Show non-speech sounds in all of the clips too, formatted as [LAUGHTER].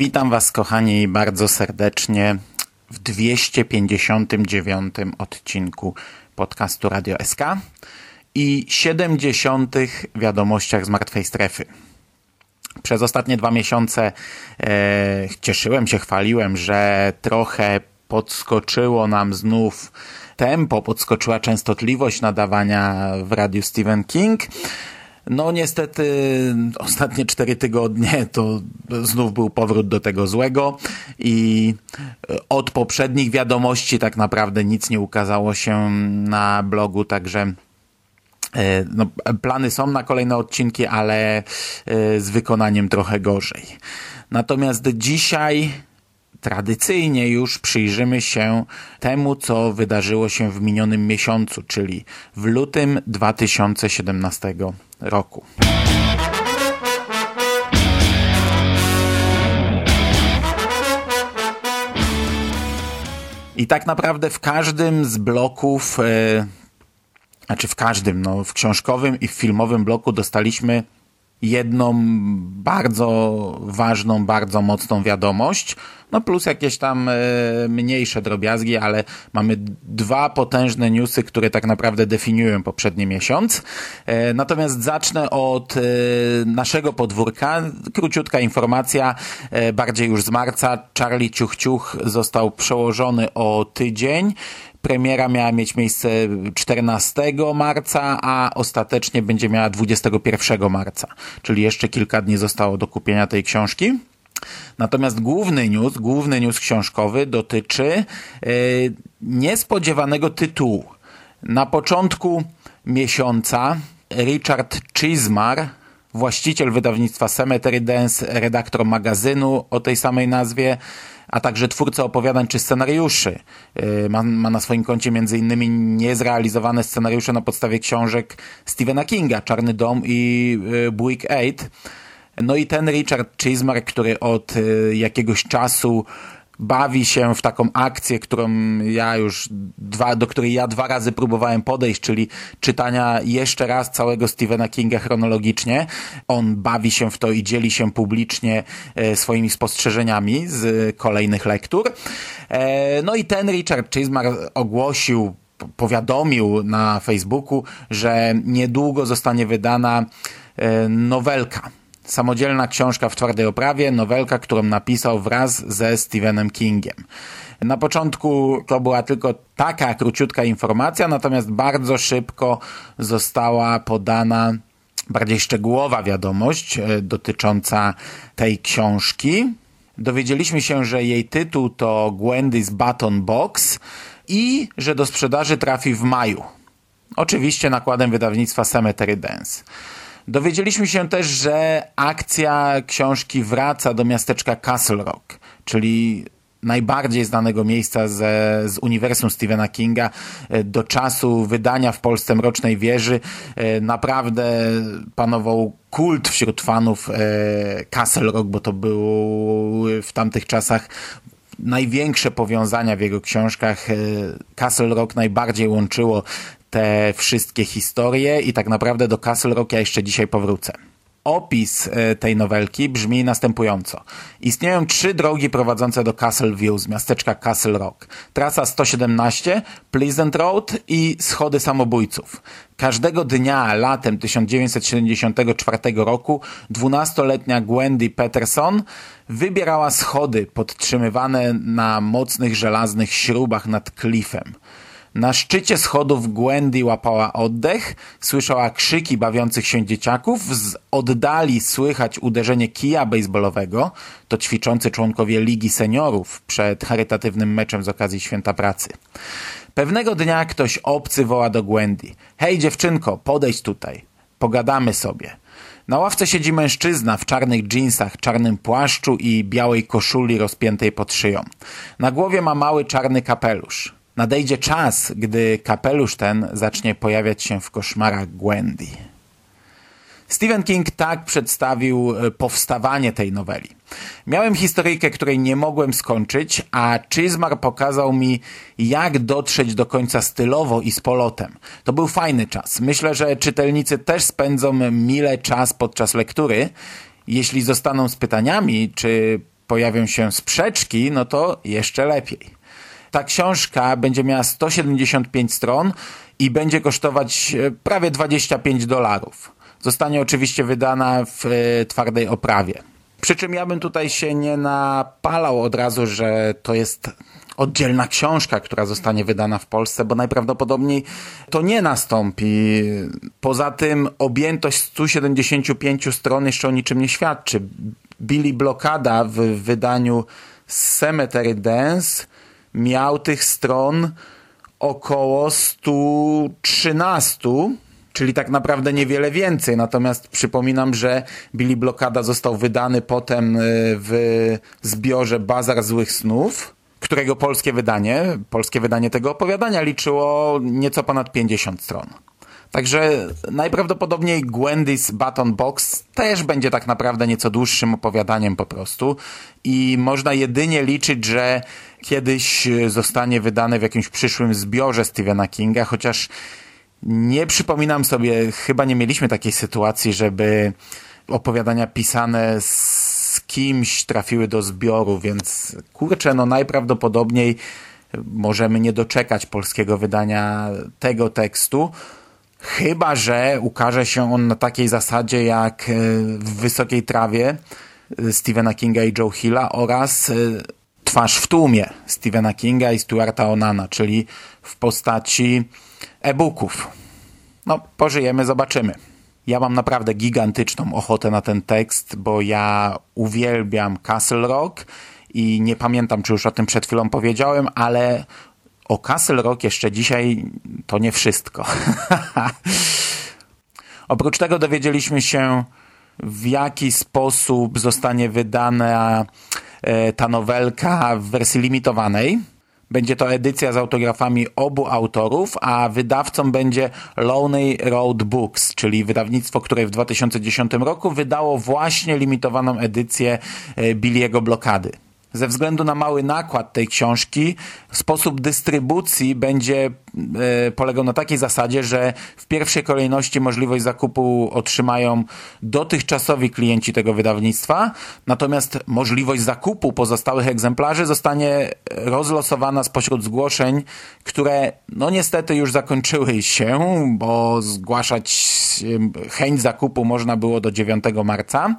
Witam Was, kochani, bardzo serdecznie w 259 odcinku podcastu Radio SK i 70 wiadomościach z martwej strefy. Przez ostatnie dwa miesiące e, cieszyłem się, chwaliłem, że trochę podskoczyło nam znów tempo, podskoczyła częstotliwość nadawania w radiu Stephen King. No niestety ostatnie cztery tygodnie to znów był powrót do tego złego i od poprzednich wiadomości tak naprawdę nic nie ukazało się na blogu, także e, no, plany są na kolejne odcinki, ale e, z wykonaniem trochę gorzej. Natomiast dzisiaj tradycyjnie już przyjrzymy się temu, co wydarzyło się w minionym miesiącu, czyli w lutym 2017 roku. I tak naprawdę w każdym z bloków, yy, znaczy w każdym, no, w książkowym i w filmowym bloku dostaliśmy jedną bardzo ważną, bardzo mocną wiadomość, no plus jakieś tam e, mniejsze drobiazgi, ale mamy dwa potężne newsy, które tak naprawdę definiują poprzedni miesiąc. E, natomiast zacznę od e, naszego podwórka. Króciutka informacja, bardziej już z marca. Charlie Ciuch Ciuch został przełożony o tydzień. Premiera miała mieć miejsce 14 marca, a ostatecznie będzie miała 21 marca, czyli jeszcze kilka dni zostało do kupienia tej książki. Natomiast główny news, główny news książkowy dotyczy yy, niespodziewanego tytułu. Na początku miesiąca Richard Chismar, właściciel wydawnictwa Cemetery Dance, redaktor magazynu o tej samej nazwie, a także twórca opowiadań czy scenariuszy. Y, ma, ma na swoim koncie innymi niezrealizowane scenariusze na podstawie książek Stephena Kinga, Czarny Dom i y, Buick 8. No i ten Richard Chismark, który od y, jakiegoś czasu bawi się w taką akcję, którą ja już dwa, do której ja dwa razy próbowałem podejść, czyli czytania jeszcze raz całego Stephena Kinga chronologicznie. On bawi się w to i dzieli się publicznie e, swoimi spostrzeżeniami z kolejnych lektur. E, no i ten Richard Chismar ogłosił powiadomił na Facebooku, że niedługo zostanie wydana e, nowelka samodzielna książka w twardej oprawie, nowelka, którą napisał wraz ze Stephenem Kingiem. Na początku to była tylko taka króciutka informacja, natomiast bardzo szybko została podana bardziej szczegółowa wiadomość e, dotycząca tej książki. Dowiedzieliśmy się, że jej tytuł to Gwendy's Button Box i że do sprzedaży trafi w maju. Oczywiście nakładem wydawnictwa Cemetery Dance. Dowiedzieliśmy się też, że akcja książki wraca do miasteczka Castle Rock, czyli najbardziej znanego miejsca ze, z uniwersum Stephena Kinga e, do czasu wydania w Polsce Mrocznej Wieży e, naprawdę panował kult wśród fanów e, Castle Rock, bo to były w tamtych czasach największe powiązania w jego książkach. Castle Rock najbardziej łączyło te wszystkie historie i tak naprawdę do Castle Rock ja jeszcze dzisiaj powrócę. Opis e, tej nowelki brzmi następująco. Istnieją trzy drogi prowadzące do Castle View z miasteczka Castle Rock. Trasa 117, Pleasant Road i schody samobójców. Każdego dnia latem 1974 roku dwunastoletnia Gwendy Peterson wybierała schody podtrzymywane na mocnych żelaznych śrubach nad klifem. Na szczycie schodów Gwendy łapała oddech, słyszała krzyki bawiących się dzieciaków, z oddali słychać uderzenie kija baseballowego, to ćwiczący członkowie Ligi Seniorów przed charytatywnym meczem z okazji Święta Pracy. Pewnego dnia ktoś obcy woła do Gwendy. Hej dziewczynko, podejdź tutaj. Pogadamy sobie. Na ławce siedzi mężczyzna w czarnych dżinsach, czarnym płaszczu i białej koszuli rozpiętej pod szyją. Na głowie ma mały czarny kapelusz. Nadejdzie czas, gdy kapelusz ten zacznie pojawiać się w koszmarach Gwendy. Stephen King tak przedstawił e, powstawanie tej noweli. Miałem historyjkę, której nie mogłem skończyć, a Chismar pokazał mi, jak dotrzeć do końca stylowo i z polotem. To był fajny czas. Myślę, że czytelnicy też spędzą mile czas podczas lektury. Jeśli zostaną z pytaniami, czy pojawią się sprzeczki, no to jeszcze lepiej. Ta książka będzie miała 175 stron i będzie kosztować e, prawie 25 dolarów. Zostanie oczywiście wydana w e, twardej oprawie. Przy czym ja bym tutaj się nie napalał od razu, że to jest oddzielna książka, która zostanie wydana w Polsce, bo najprawdopodobniej to nie nastąpi. Poza tym objętość 175 stron jeszcze o niczym nie świadczy. Billy Blokada w wydaniu Cemetery Dance miał tych stron około 113 czyli tak naprawdę niewiele więcej. Natomiast przypominam, że Billy Blokada został wydany potem e, w zbiorze Bazar Złych Snów, którego polskie wydanie, polskie wydanie tego opowiadania liczyło nieco ponad 50 stron. Także najprawdopodobniej Gwendy's Baton Box też będzie tak naprawdę nieco dłuższym opowiadaniem po prostu i można jedynie liczyć, że kiedyś zostanie wydane w jakimś przyszłym zbiorze Stephena Kinga, chociaż nie przypominam sobie, chyba nie mieliśmy takiej sytuacji, żeby opowiadania pisane z kimś trafiły do zbioru, więc kurczę, no najprawdopodobniej możemy nie doczekać polskiego wydania tego tekstu, chyba że ukaże się on na takiej zasadzie jak e, w Wysokiej Trawie e, Stephena Kinga i Joe Hilla oraz e, Twarz w tłumie Stephena Kinga i Stuarta Onana, czyli w postaci e-booków. No, pożyjemy, zobaczymy. Ja mam naprawdę gigantyczną ochotę na ten tekst, bo ja uwielbiam Castle Rock i nie pamiętam, czy już o tym przed chwilą powiedziałem, ale o Castle Rock jeszcze dzisiaj to nie wszystko. [LAUGHS] Oprócz tego dowiedzieliśmy się, w jaki sposób zostanie wydana ta nowelka w wersji limitowanej. Będzie to edycja z autografami obu autorów, a wydawcą będzie Lonely Road Books, czyli wydawnictwo, które w 2010 roku wydało właśnie limitowaną edycję e, Billiego Blokady. Ze względu na mały nakład tej książki, sposób dystrybucji będzie e, polegał na takiej zasadzie, że w pierwszej kolejności możliwość zakupu otrzymają dotychczasowi klienci tego wydawnictwa, natomiast możliwość zakupu pozostałych egzemplarzy zostanie rozlosowana spośród zgłoszeń, które no niestety już zakończyły się, bo zgłaszać chęć zakupu można było do 9 marca.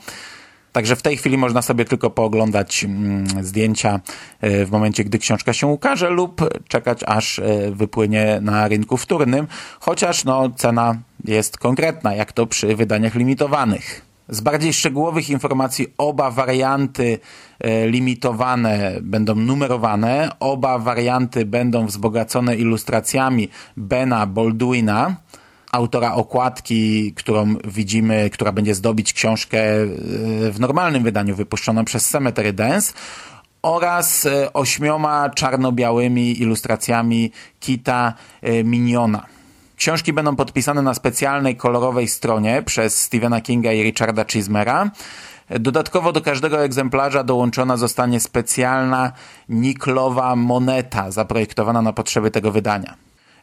Także w tej chwili można sobie tylko pooglądać mm, zdjęcia e, w momencie, gdy książka się ukaże lub czekać aż e, wypłynie na rynku wtórnym, chociaż no, cena jest konkretna, jak to przy wydaniach limitowanych. Z bardziej szczegółowych informacji oba warianty e, limitowane będą numerowane, oba warianty będą wzbogacone ilustracjami Bena Baldwina, autora okładki, którą widzimy, która będzie zdobić książkę e, w normalnym wydaniu wypuszczoną przez Cemetery Dance oraz e, ośmioma czarno-białymi ilustracjami Kita e, Miniona. Książki będą podpisane na specjalnej kolorowej stronie przez Stephena Kinga i Richarda Chismera. Dodatkowo do każdego egzemplarza dołączona zostanie specjalna niklowa moneta zaprojektowana na potrzeby tego wydania.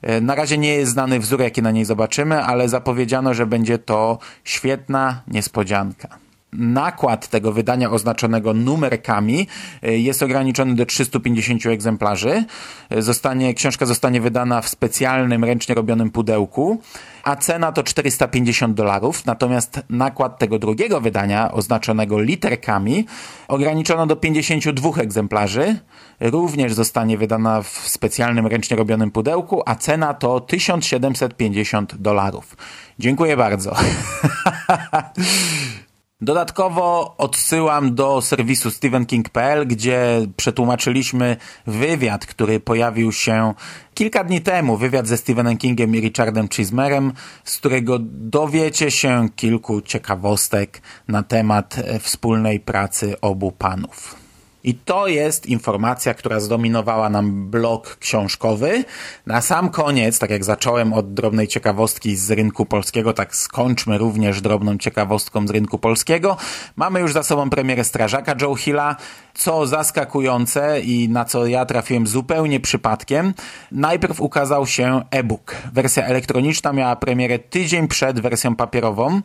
E, na razie nie jest znany wzór, jaki na niej zobaczymy, ale zapowiedziano, że będzie to świetna niespodzianka. Nakład tego wydania oznaczonego numerkami e, jest ograniczony do 350 egzemplarzy. E, zostanie, książka zostanie wydana w specjalnym, ręcznie robionym pudełku, a cena to 450 dolarów. Natomiast nakład tego drugiego wydania, oznaczonego literkami, ograniczono do 52 egzemplarzy. Również zostanie wydana w specjalnym, ręcznie robionym pudełku, a cena to 1750 dolarów. Dziękuję bardzo. [LAUGHS] Dodatkowo odsyłam do serwisu stephenking.pl, gdzie przetłumaczyliśmy wywiad, który pojawił się kilka dni temu, wywiad ze Stephenem Kingiem i Richardem Chismerem, z którego dowiecie się kilku ciekawostek na temat wspólnej pracy obu panów. I to jest informacja, która zdominowała nam blok książkowy. Na sam koniec, tak jak zacząłem od drobnej ciekawostki z rynku polskiego, tak skończmy również drobną ciekawostką z rynku polskiego. Mamy już za sobą premierę Strażaka Joe Hilla, co zaskakujące i na co ja trafiłem zupełnie przypadkiem. Najpierw ukazał się e-book. Wersja elektroniczna miała premierę tydzień przed wersją papierową.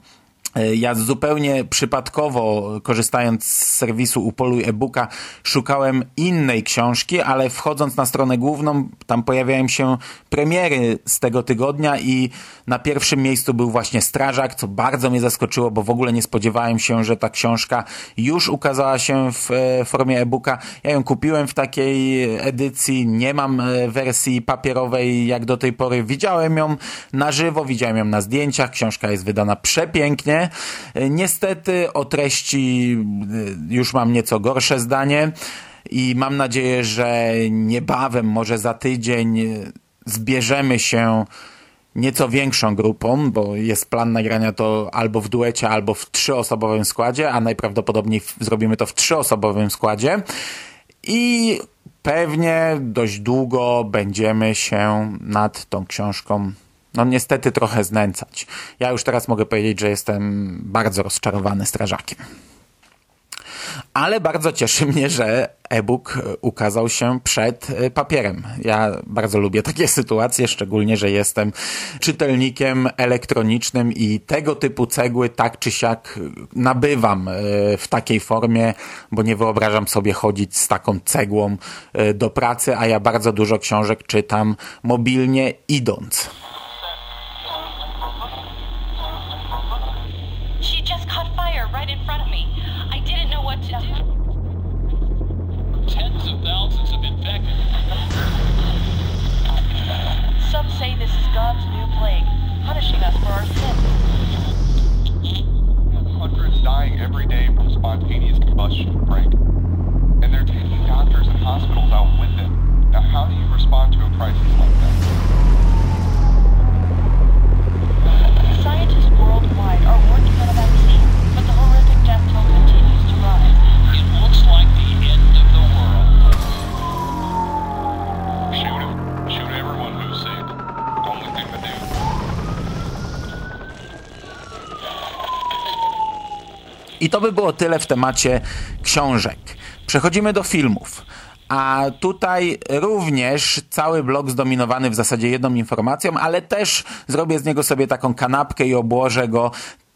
E, ja zupełnie przypadkowo, korzystając z serwisu Upoluj e-booka, szukałem innej książki, ale wchodząc na stronę główną, tam pojawiają się premiery z tego tygodnia i na pierwszym miejscu był właśnie Strażak, co bardzo mnie zaskoczyło, bo w ogóle nie spodziewałem się, że ta książka już ukazała się w e, formie e-booka. Ja ją kupiłem w takiej edycji, nie mam e, wersji papierowej jak do tej pory. Widziałem ją na żywo, widziałem ją na zdjęciach, książka jest wydana przepięknie, Niestety o treści y, już mam nieco gorsze zdanie i mam nadzieję, że niebawem, może za tydzień zbierzemy się nieco większą grupą, bo jest plan nagrania to albo w duecie, albo w trzyosobowym składzie, a najprawdopodobniej zrobimy to w trzyosobowym składzie. I pewnie dość długo będziemy się nad tą książką no niestety trochę znęcać. Ja już teraz mogę powiedzieć, że jestem bardzo rozczarowany strażakiem. Ale bardzo cieszy mnie, że e-book ukazał się przed e, papierem. Ja bardzo lubię takie [LAUGHS] sytuacje, szczególnie, że jestem czytelnikiem elektronicznym i tego typu cegły tak czy siak nabywam e, w takiej formie, bo nie wyobrażam sobie chodzić z taką cegłą e, do pracy, a ja bardzo dużo książek czytam mobilnie idąc. She just caught fire right in front of me. I didn't know what to do. Tens of thousands of infected. Some say this is God's new plague, punishing us for our sins. Hundreds dying every day from spontaneous combustion, Frank. And they're taking doctors and hospitals out with them. Now how do you respond to a crisis like that? I to by było tyle w temacie książek. Przechodzimy do filmów. A tutaj również cały blok zdominowany w zasadzie jedną informacją, ale też zrobię z niego sobie taką kanapkę i obłożę go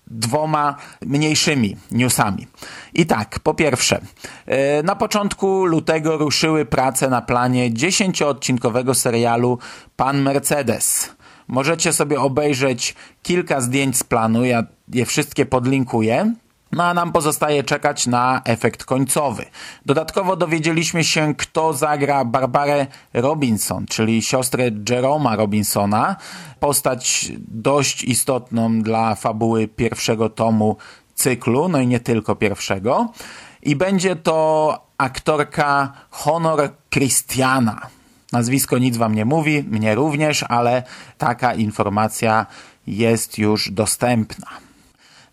dwoma mniejszymi newsami. I tak, po pierwsze, e, na początku lutego ruszyły prace na planie dziesięcioodcinkowego serialu Pan Mercedes. Możecie sobie obejrzeć kilka zdjęć z planu, ja je wszystkie podlinkuję. No a nam pozostaje czekać na efekt końcowy. Dodatkowo dowiedzieliśmy się, kto zagra Barbarę Robinson, czyli siostrę Jeroma Robinsona, postać dość istotną dla fabuły pierwszego tomu cyklu, no i nie tylko pierwszego. I będzie to aktorka Honor Christiana. Nazwisko nic wam nie mówi, mnie również, ale taka informacja jest już dostępna.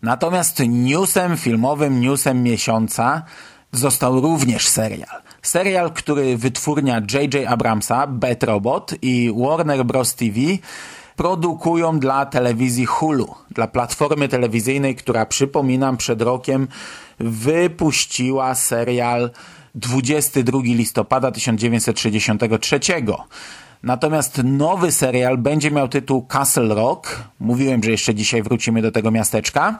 Natomiast newsem filmowym, newsem miesiąca został również serial. Serial, który wytwórnia J.J. Abramsa, Bat Robot i Warner Bros. TV produkują dla telewizji Hulu, dla platformy telewizyjnej, która przypominam przed rokiem wypuściła serial 22 listopada 1963. Natomiast nowy serial będzie miał tytuł Castle Rock. Mówiłem, że jeszcze dzisiaj wrócimy do tego miasteczka.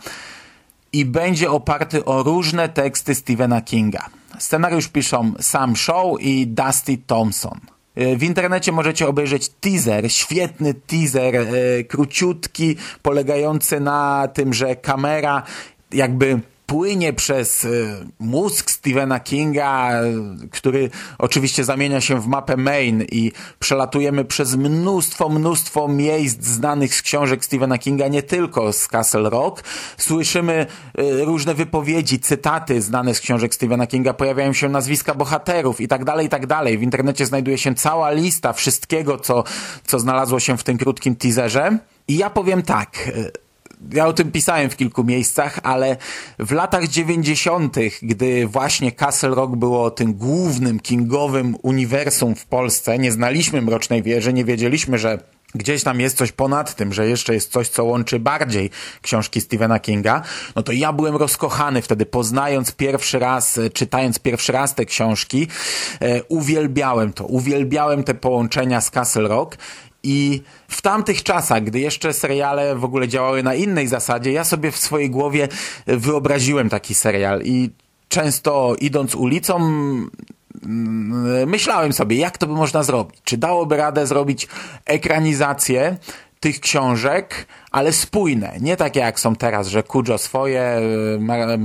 i będzie oparty o różne teksty Stephena Kinga. Scenariusz piszą Sam Shaw i Dusty Thompson. W internecie możecie obejrzeć teaser, świetny teaser, e, króciutki, polegający na tym, że kamera jakby płynie przez y, mózg Stephena Kinga, y, który oczywiście zamienia się w mapę Main i przelatujemy przez mnóstwo, mnóstwo miejsc znanych z książek Stephena Kinga, nie tylko z Castle Rock. Słyszymy y, różne wypowiedzi, cytaty znane z książek Stephena Kinga, pojawiają się nazwiska bohaterów i tak dalej, i tak dalej. W internecie znajduje się cała lista wszystkiego, co, co znalazło się w tym krótkim teaserze. I ja powiem tak, ja o tym pisałem w kilku miejscach, ale w latach 90., gdy właśnie Castle Rock było tym głównym kingowym uniwersum w Polsce, nie znaliśmy Mrocznej Wieży, nie wiedzieliśmy, że gdzieś tam jest coś ponad tym, że jeszcze jest coś, co łączy bardziej książki Stephena Kinga, no to ja byłem rozkochany wtedy, poznając pierwszy raz, czytając pierwszy raz te książki, e, uwielbiałem to, uwielbiałem te połączenia z Castle Rock i w tamtych czasach, gdy jeszcze seriale w ogóle działały na innej zasadzie, ja sobie w swojej głowie wyobraziłem taki serial i często idąc ulicą myślałem sobie, jak to by można zrobić. Czy dałoby radę zrobić ekranizację tych książek, ale spójne. Nie takie jak są teraz, że Kujo swoje, mar,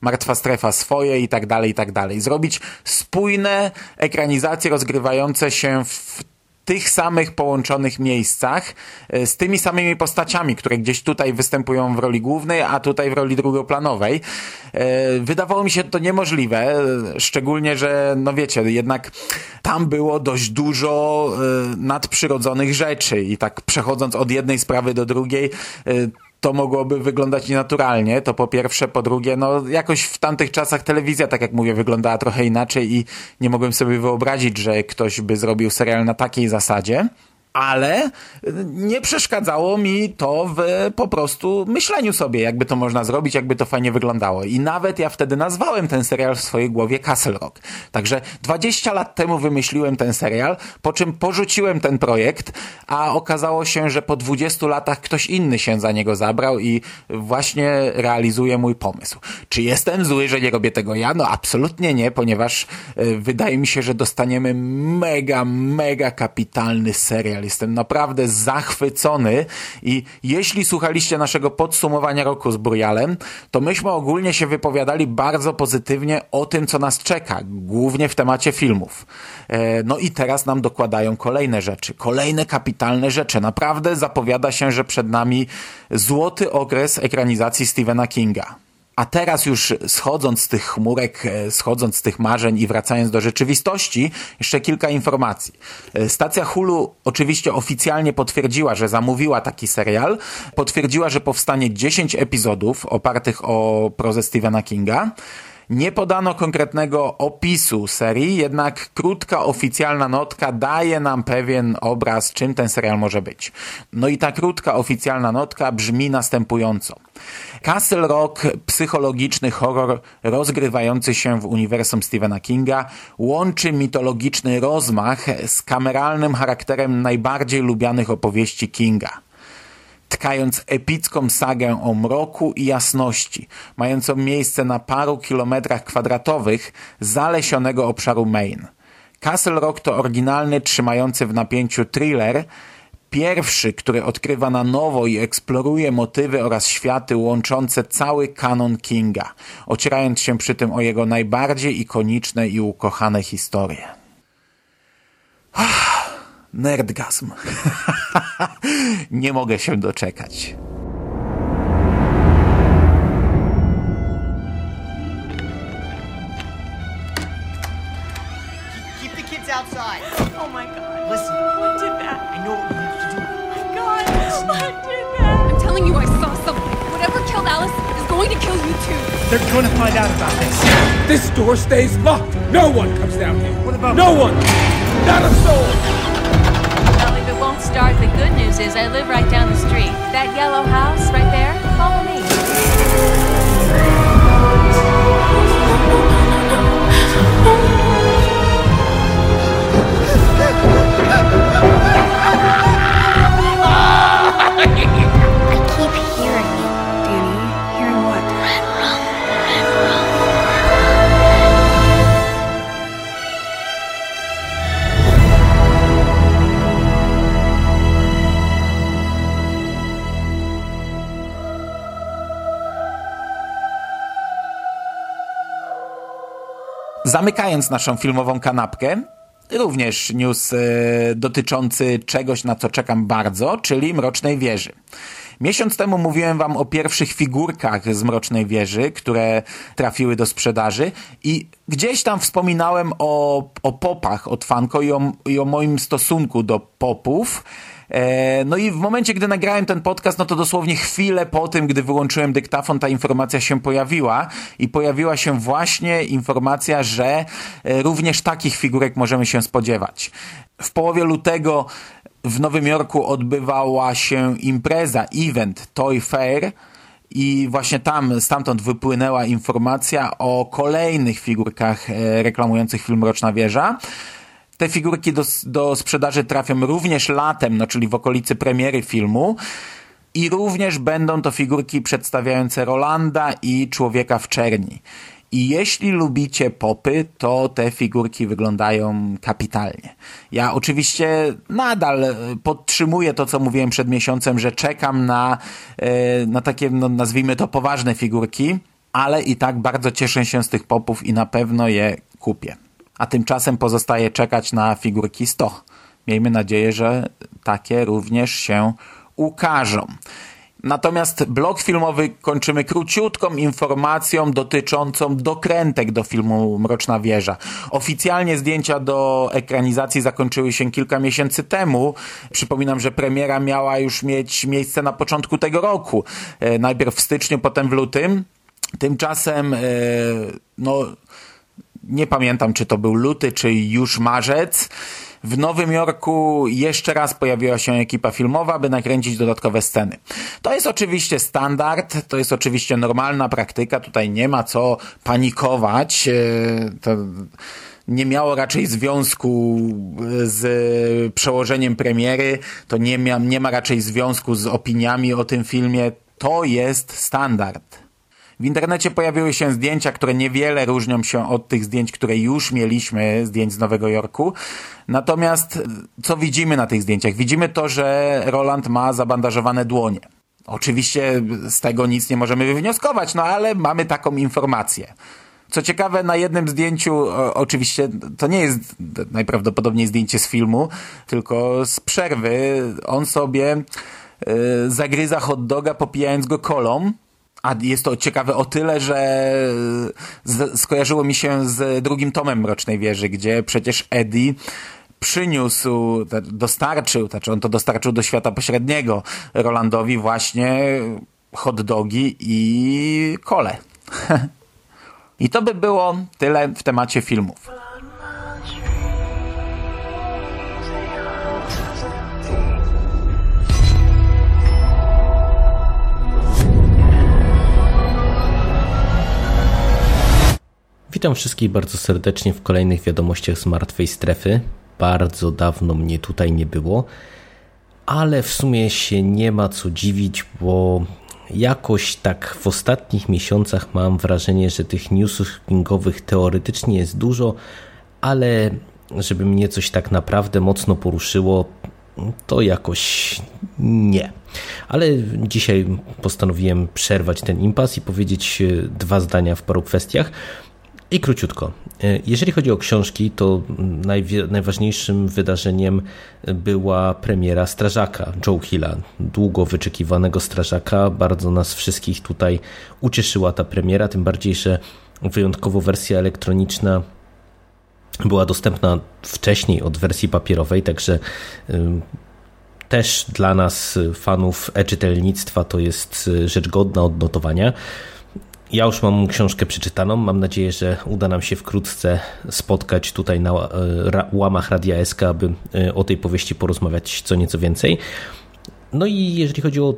Martwa Strefa swoje i tak dalej, i tak dalej. Zrobić spójne ekranizacje rozgrywające się w tych samych połączonych miejscach e, z tymi samymi postaciami, które gdzieś tutaj występują w roli głównej, a tutaj w roli drugoplanowej. E, wydawało mi się to niemożliwe, szczególnie, że no wiecie, jednak tam było dość dużo e, nadprzyrodzonych rzeczy i tak przechodząc od jednej sprawy do drugiej, to mogłoby wyglądać nienaturalnie, to po pierwsze, po drugie, no jakoś w tamtych czasach telewizja, tak jak mówię, wyglądała trochę inaczej i nie mogłem sobie wyobrazić, że ktoś by zrobił serial na takiej zasadzie ale nie przeszkadzało mi to w po prostu myśleniu sobie, jakby to można zrobić, jakby to fajnie wyglądało. I nawet ja wtedy nazwałem ten serial w swojej głowie Castle Rock. Także 20 lat temu wymyśliłem ten serial, po czym porzuciłem ten projekt, a okazało się, że po 20 latach ktoś inny się za niego zabrał i właśnie realizuje mój pomysł. Czy jestem zły, że nie robię tego ja? No absolutnie nie, ponieważ y, wydaje mi się, że dostaniemy mega, mega kapitalny serial Jestem naprawdę zachwycony i jeśli słuchaliście naszego podsumowania roku z Burialem, to myśmy ogólnie się wypowiadali bardzo pozytywnie o tym, co nas czeka, głównie w temacie filmów. E, no i teraz nam dokładają kolejne rzeczy, kolejne kapitalne rzeczy. Naprawdę zapowiada się, że przed nami złoty okres ekranizacji Stephena Kinga. A teraz już schodząc z tych chmurek, e, schodząc z tych marzeń i wracając do rzeczywistości, jeszcze kilka informacji. E, stacja Hulu oczywiście oficjalnie potwierdziła, że zamówiła taki serial. Potwierdziła, że powstanie 10 epizodów opartych o prozę Stephena Kinga. Nie podano konkretnego opisu serii, jednak krótka oficjalna notka daje nam pewien obraz, czym ten serial może być. No i ta krótka oficjalna notka brzmi następująco. Castle Rock, psychologiczny horror rozgrywający się w uniwersum Stephena Kinga, łączy mitologiczny rozmach z kameralnym charakterem najbardziej lubianych opowieści Kinga tkając epicką sagę o mroku i jasności, mającą miejsce na paru kilometrach kwadratowych zalesionego obszaru Maine. Castle Rock to oryginalny, trzymający w napięciu thriller, pierwszy, który odkrywa na nowo i eksploruje motywy oraz światy łączące cały kanon Kinga, ocierając się przy tym o jego najbardziej ikoniczne i ukochane historie. Nerdgasm. [LAUGHS] Nie mogę się doczekać. Keep the kids outside. Oh my god. Listen, What did that? I know what we have to do. Oh my god. What did that? I'm telling you, I saw something. Whatever killed Alice is going to kill you too. They're gonna find out about this. This door stays locked. No one comes down here. What about No one. Not a soul. The good news is I live right down the street. That yellow house right there, Zamykając naszą filmową kanapkę, również news e, dotyczący czegoś, na co czekam bardzo, czyli Mrocznej Wieży. Miesiąc temu mówiłem wam o pierwszych figurkach z Mrocznej Wieży, które trafiły do sprzedaży i gdzieś tam wspominałem o, o popach od Fanko i o, i o moim stosunku do popów. E, No i w momencie, gdy nagrałem ten podcast, no to dosłownie chwilę po tym, gdy wyłączyłem dyktafon, ta informacja się pojawiła i pojawiła się właśnie informacja, że e, również takich figurek możemy się spodziewać. W połowie lutego w Nowym Jorku odbywała się impreza, event Toy Fair i właśnie tam, stamtąd wypłynęła informacja o kolejnych figurkach e, reklamujących film Roczna Wieża. Te figurki do, do sprzedaży trafią również latem, no czyli w okolicy premiery filmu. I również będą to figurki przedstawiające Rolanda i Człowieka w Czerni. I jeśli lubicie popy, to te figurki wyglądają kapitalnie. Ja oczywiście nadal e, podtrzymuję to, co mówiłem przed miesiącem, że czekam na, e, na takie, no, nazwijmy to, poważne figurki, ale i tak bardzo cieszę się z tych popów i na pewno je kupię. A tymczasem pozostaje czekać na figurki 100. Miejmy nadzieję, że takie również się ukażą. Natomiast blok filmowy kończymy króciutką informacją dotyczącą dokrętek do filmu Mroczna Wieża. Oficjalnie zdjęcia do ekranizacji zakończyły się kilka miesięcy temu. Przypominam, że premiera miała już mieć miejsce na początku tego roku. E, najpierw w styczniu, potem w lutym. Tymczasem, e, no, nie pamiętam, czy to był luty, czy już marzec. W Nowym Jorku jeszcze raz pojawiła się ekipa filmowa, by nakręcić dodatkowe sceny. To jest oczywiście standard, to jest oczywiście normalna praktyka, tutaj nie ma co panikować. E, to nie miało raczej związku z przełożeniem premiery, to nie, mia, nie ma raczej związku z opiniami o tym filmie. To jest standard. W internecie pojawiły się zdjęcia, które niewiele różnią się od tych zdjęć, które już mieliśmy, zdjęć z Nowego Jorku. Natomiast co widzimy na tych zdjęciach? Widzimy to, że Roland ma zabandażowane dłonie. Oczywiście z tego nic nie możemy wywnioskować, no ale mamy taką informację. Co ciekawe, na jednym zdjęciu, oczywiście to nie jest najprawdopodobniej zdjęcie z filmu, tylko z przerwy. On sobie y, zagryza hot doga popijając go kolą. A jest to ciekawe o tyle, że skojarzyło mi się z drugim tomem Mrocznej Wieży, gdzie przecież Eddie przyniósł, dostarczył, znaczy on to dostarczył do świata pośredniego Rolandowi właśnie hot dogi i kole. [LAUGHS] I to by było tyle w temacie filmów. Witam wszystkich bardzo serdecznie w kolejnych wiadomościach z martwej strefy. Bardzo dawno mnie tutaj nie było, ale w sumie się nie ma co dziwić, bo jakoś tak w ostatnich miesiącach mam wrażenie, że tych newsów kingowych teoretycznie jest dużo, ale żeby mnie coś tak naprawdę mocno poruszyło, to jakoś nie. Ale dzisiaj postanowiłem przerwać ten impas i powiedzieć dwa zdania w paru kwestiach. I króciutko. Jeżeli chodzi o książki, to najważniejszym wydarzeniem była premiera Strażaka Joe Hilla, długo wyczekiwanego Strażaka. Bardzo nas wszystkich tutaj ucieszyła ta premiera, tym bardziej, że wyjątkowo wersja elektroniczna była dostępna wcześniej od wersji papierowej, także też dla nas, fanów e-czytelnictwa, to jest rzecz godna odnotowania. Ja już mam książkę przeczytaną. Mam nadzieję, że uda nam się wkrótce spotkać tutaj na łamach Radia SK, aby o tej powieści porozmawiać co nieco więcej. No i jeżeli chodzi o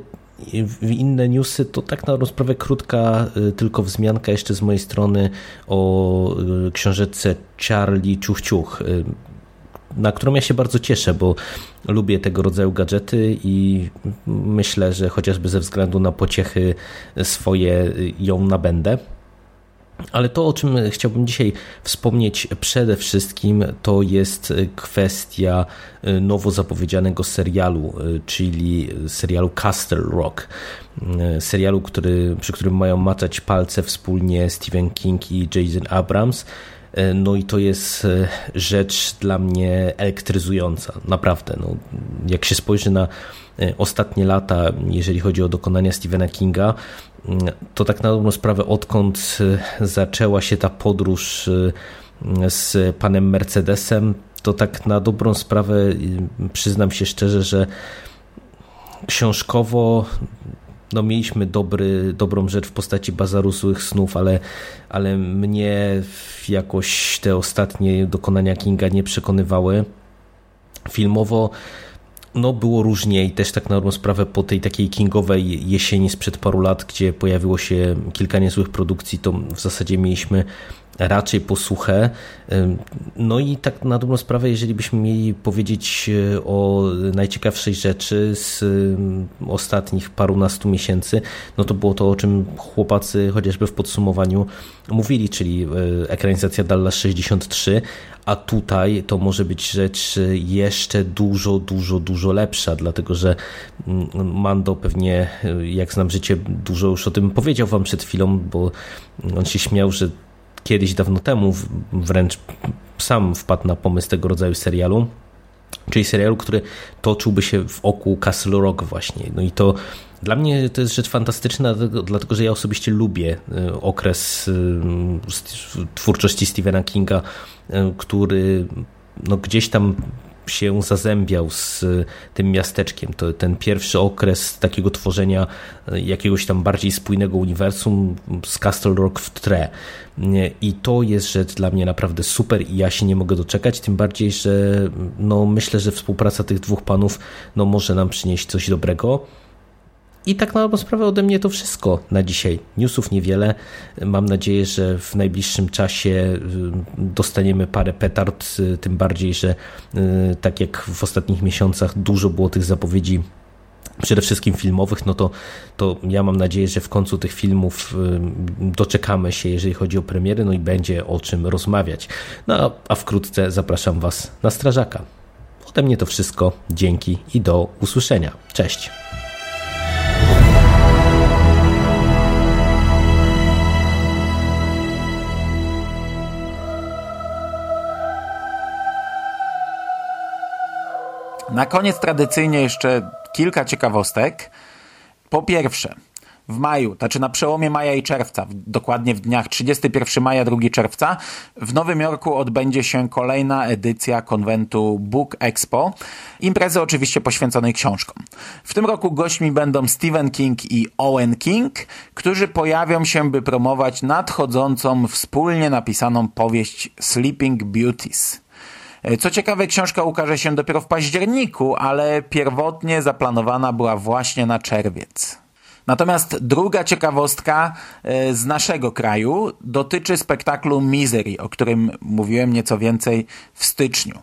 inne newsy, to tak na rozprawę krótka, tylko wzmianka jeszcze z mojej strony o książeczce Charlie Ciuch Ciuch na którą ja się bardzo cieszę, bo lubię tego rodzaju gadżety i myślę, że chociażby ze względu na pociechy swoje ją nabędę. Ale to, o czym chciałbym dzisiaj wspomnieć przede wszystkim, to jest kwestia nowo zapowiedzianego serialu, czyli serialu Castle Rock. Serialu, który, przy którym mają maczać palce wspólnie Stephen King i Jason Abrams No i to jest rzecz dla mnie elektryzująca, naprawdę. No, jak się spojrzy na ostatnie lata, jeżeli chodzi o dokonania Stephena Kinga, to tak na dobrą sprawę, odkąd zaczęła się ta podróż z panem Mercedesem, to tak na dobrą sprawę przyznam się szczerze, że książkowo no mieliśmy dobry, dobrą rzecz w postaci Bazaru Złych Snów, ale, ale mnie jakoś te ostatnie dokonania Kinga nie przekonywały. Filmowo no było różnie i też tak na dobrą sprawę po tej takiej kingowej jesieni sprzed paru lat, gdzie pojawiło się kilka niezłych produkcji, to w zasadzie mieliśmy raczej posłuchę. No i tak na dobrą sprawę, jeżeli byśmy mieli powiedzieć e, o najciekawszej rzeczy z ostatnich parunastu miesięcy, no to było to, o czym chłopacy chociażby w podsumowaniu mówili, czyli e, ekranizacja Dallas 63, a tutaj to może być rzecz jeszcze dużo, dużo, dużo lepsza, dlatego że Mando pewnie, jak znam życie, dużo już o tym powiedział wam przed chwilą, bo on się śmiał, że kiedyś dawno temu wręcz sam wpadł na pomysł tego rodzaju serialu, czyli serialu, który toczyłby się w oku Castle Rock właśnie. No i to dla mnie to jest rzecz fantastyczna, dlatego że ja osobiście lubię y, okres y, twórczości Stephena Kinga, y, który no gdzieś tam się zazębiał z tym miasteczkiem. To ten pierwszy okres takiego tworzenia jakiegoś tam bardziej spójnego uniwersum z Castle Rock w tle. I to jest rzecz dla mnie naprawdę super i ja się nie mogę doczekać, tym bardziej, że no myślę, że współpraca tych dwóch panów no może nam przynieść coś dobrego. I tak na sprawę ode mnie to wszystko na dzisiaj. Newsów niewiele. Mam nadzieję, że w najbliższym czasie y, dostaniemy parę petard, y, tym bardziej, że y, tak jak w ostatnich miesiącach dużo było tych zapowiedzi przede wszystkim filmowych, no to, to ja mam nadzieję, że w końcu tych filmów doczekamy się, jeżeli chodzi o premiery, no i będzie o czym rozmawiać. No a wkrótce zapraszam Was na Strażaka. Ode mnie to wszystko. Dzięki i do usłyszenia. Cześć. Na koniec tradycyjnie jeszcze kilka ciekawostek. Po pierwsze, w maju, znaczy na przełomie maja i czerwca, dokładnie w dniach 31 maja, 2 czerwca, w Nowym Jorku odbędzie się kolejna edycja konwentu Book Expo. Imprezy oczywiście poświęconej książkom. W tym roku gośćmi będą Stephen King i Owen King, którzy pojawią się, by promować nadchodzącą wspólnie napisaną powieść Sleeping Beauties. E, co ciekawe, książka ukaże się dopiero w październiku, ale pierwotnie zaplanowana była właśnie na czerwiec. Natomiast druga ciekawostka e, z naszego kraju dotyczy spektaklu Misery, o którym mówiłem nieco więcej w styczniu.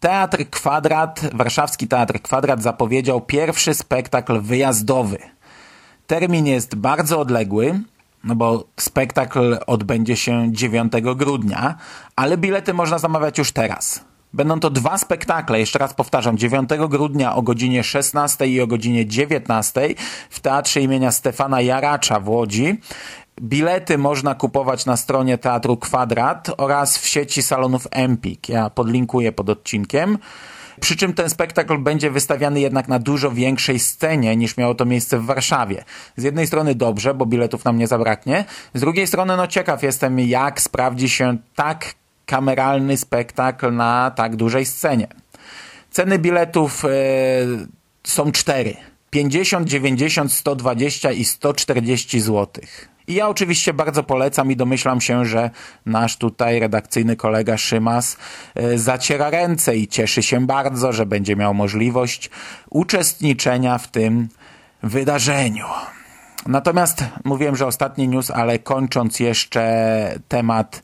Teatr Kwadrat, warszawski Teatr Kwadrat zapowiedział pierwszy spektakl wyjazdowy. Termin jest bardzo odległy, no bo spektakl odbędzie się 9 grudnia, ale bilety można zamawiać już teraz. Będą to dwa spektakle, jeszcze raz powtarzam, 9 grudnia o godzinie 16 i o godzinie 19 w Teatrze imienia Stefana Jaracza w Łodzi. Bilety można kupować na stronie Teatru Kwadrat oraz w sieci salonów Empik. Ja podlinkuję pod odcinkiem. Przy czym ten spektakl będzie wystawiany jednak na dużo większej scenie niż miało to miejsce w Warszawie. Z jednej strony dobrze, bo biletów nam nie zabraknie. Z drugiej strony no ciekaw jestem jak sprawdzi się tak kameralny spektakl na tak dużej scenie. Ceny biletów e, są cztery. 50, 90, 120 i 140 zł. I ja oczywiście bardzo polecam i domyślam się, że nasz tutaj redakcyjny kolega Szymas e, zaciera ręce i cieszy się bardzo, że będzie miał możliwość uczestniczenia w tym wydarzeniu. Natomiast mówiłem, że ostatni news, ale kończąc jeszcze temat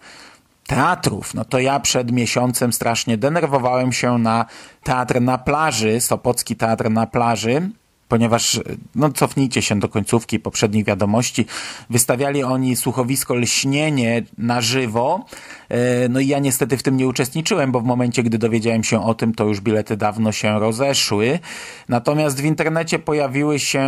teatrów, no to ja przed miesiącem strasznie denerwowałem się na teatr na plaży, Sopocki Teatr na plaży, ponieważ no, cofnijcie się do końcówki poprzednich wiadomości. Wystawiali oni słuchowisko Lśnienie na żywo. E, no i ja niestety w tym nie uczestniczyłem, bo w momencie, gdy dowiedziałem się o tym, to już bilety dawno się rozeszły. Natomiast w internecie pojawiły się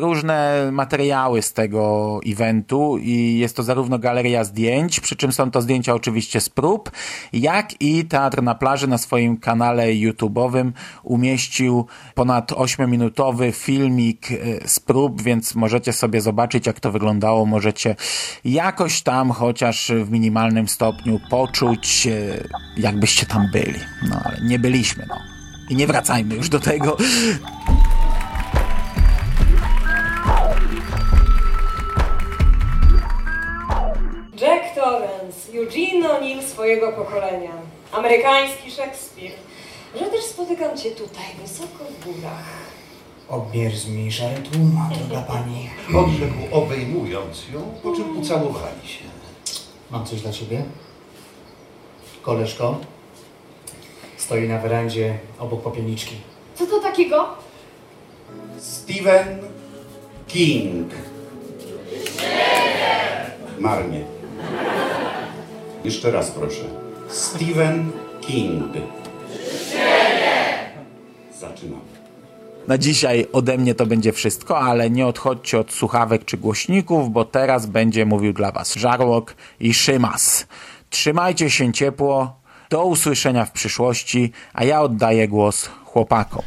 różne materiały z tego eventu i jest to zarówno galeria zdjęć, przy czym są to zdjęcia oczywiście z prób, jak i Teatr na plaży na swoim kanale YouTube'owym umieścił ponad 8-minutowy filmik e, z prób, więc możecie sobie zobaczyć, jak to wyglądało. Możecie jakoś tam, chociaż w minimalnym stopniu, poczuć, e, jakbyście tam byli. No ale nie byliśmy, no. I nie wracajmy już do tego. Jack Torrance, Eugene O'Neill swojego pokolenia, amerykański Szekspir, że też spotykam cię tutaj, wysoko w górach. Obmierz mi szare tłuma, droga pani. Odrzekł obejmując ją, po czym ucałowali się. Mam coś dla ciebie. Koleżko stoi na werandzie obok popielniczki. Co to takiego? Stephen King. Marnie. Jeszcze raz proszę. Stephen King. Zaczynamy. Na dzisiaj ode mnie to będzie wszystko, ale nie odchodźcie od słuchawek czy głośników, bo teraz będzie mówił dla Was Żarłok i Szymas. Trzymajcie się ciepło, do usłyszenia w przyszłości, a ja oddaję głos chłopakom.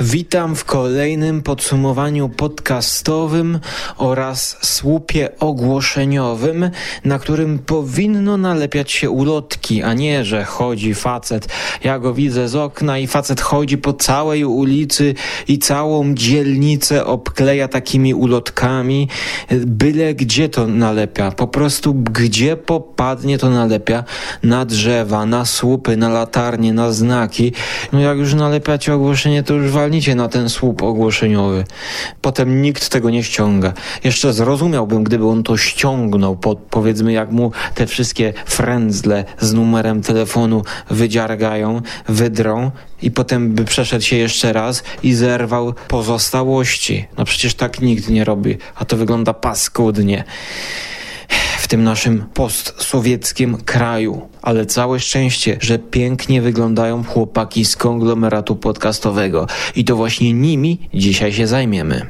Witam w kolejnym podsumowaniu podcastowym oraz słupie ogłoszeniowym, na którym powinno nalepiać się ulotki, a nie, że chodzi facet. Ja go widzę z okna i facet chodzi po całej ulicy i całą dzielnicę obkleja takimi ulotkami. Byle gdzie to nalepia. Po prostu gdzie popadnie to nalepia. Na drzewa, na słupy, na latarnie, na znaki. No jak już nalepiacie ogłoszenie, to już walnicie na ten słup ogłoszeniowy. Potem nikt tego nie ściąga. Jeszcze zrozumiałbym, gdyby on to ściągnął, pod, powiedzmy jak mu te wszystkie frędzle z numerem telefonu wydziargają, wydrą i potem by przeszedł się jeszcze raz i zerwał pozostałości. No przecież tak nikt nie robi, a to wygląda paskudnie w tym naszym postsowieckim kraju. Ale całe szczęście, że pięknie wyglądają chłopaki z konglomeratu podcastowego. I to właśnie nimi dzisiaj się zajmiemy.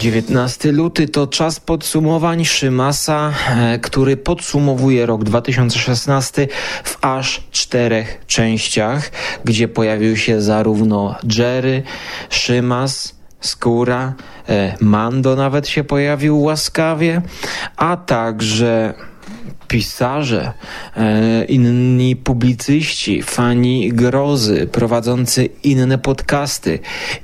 Dziewiętnasty luty to czas podsumowań Szymasa, e, który podsumowuje rok 2016 w aż czterech częściach, gdzie pojawił się zarówno Jerry, Szymas, Skóra, e, Mando nawet się pojawił łaskawie, a także pisarze, e, inni publicyści, fani grozy, prowadzący inne podcasty,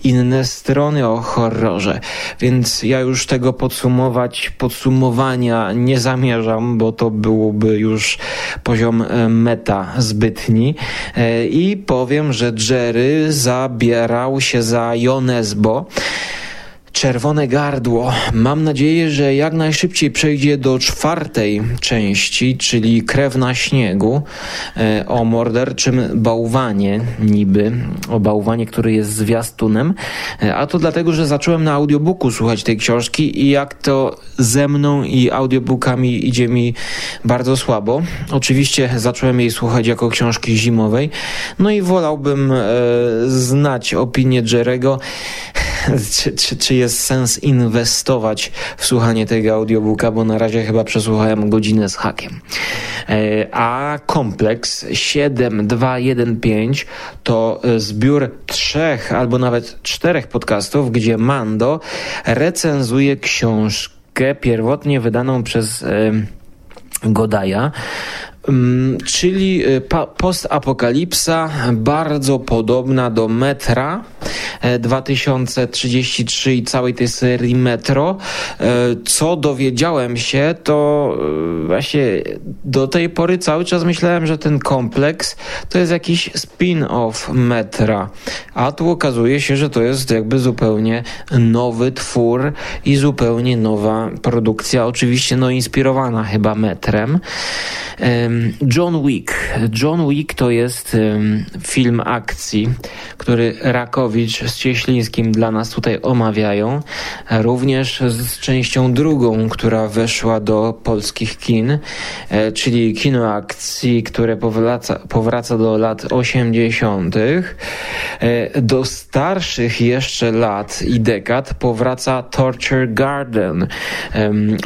inne strony o horrorze. Więc ja już tego podsumować, podsumowania nie zamierzam, bo to byłoby już poziom e, meta zbytni. E, I powiem, że Jerry zabierał się za Jonesbo. Czerwone Gardło. Mam nadzieję, że jak najszybciej przejdzie do czwartej części, czyli Krew na śniegu, e, o morderczym bałwanie, niby, o bałwanie, który jest zwiastunem. E, a to dlatego, że zacząłem na audiobooku słuchać tej książki i jak to ze mną i audiobookami idzie mi bardzo słabo. Oczywiście zacząłem jej słuchać jako książki zimowej, no i wolałbym e, znać opinię Jerego, czy, czy, czy jest sens inwestować w słuchanie tego audiobooka, bo na razie chyba przesłuchałem godzinę z hakiem. A kompleks 7215 to zbiór trzech albo nawet czterech podcastów, gdzie Mando recenzuje książkę pierwotnie wydaną przez Godaja, czyli postapokalipsa bardzo podobna do metra e, 2033 i całej tej serii Metro. E, Co dowiedziałem się, to e, właśnie do tej pory cały czas myślałem, że ten kompleks to jest jakiś spin-off Metra, a tu okazuje się, że to jest jakby zupełnie nowy twór i zupełnie nowa produkcja, oczywiście no inspirowana chyba Metrem. Em, John Wick. John Wick to jest film akcji, który Rakowicz z Cieślińskim dla nas tutaj omawiają. Również z częścią drugą, która weszła do polskich kin, e, czyli kino akcji, które powraca, powraca do lat 80. E, Do starszych jeszcze lat i dekad powraca Torture Garden,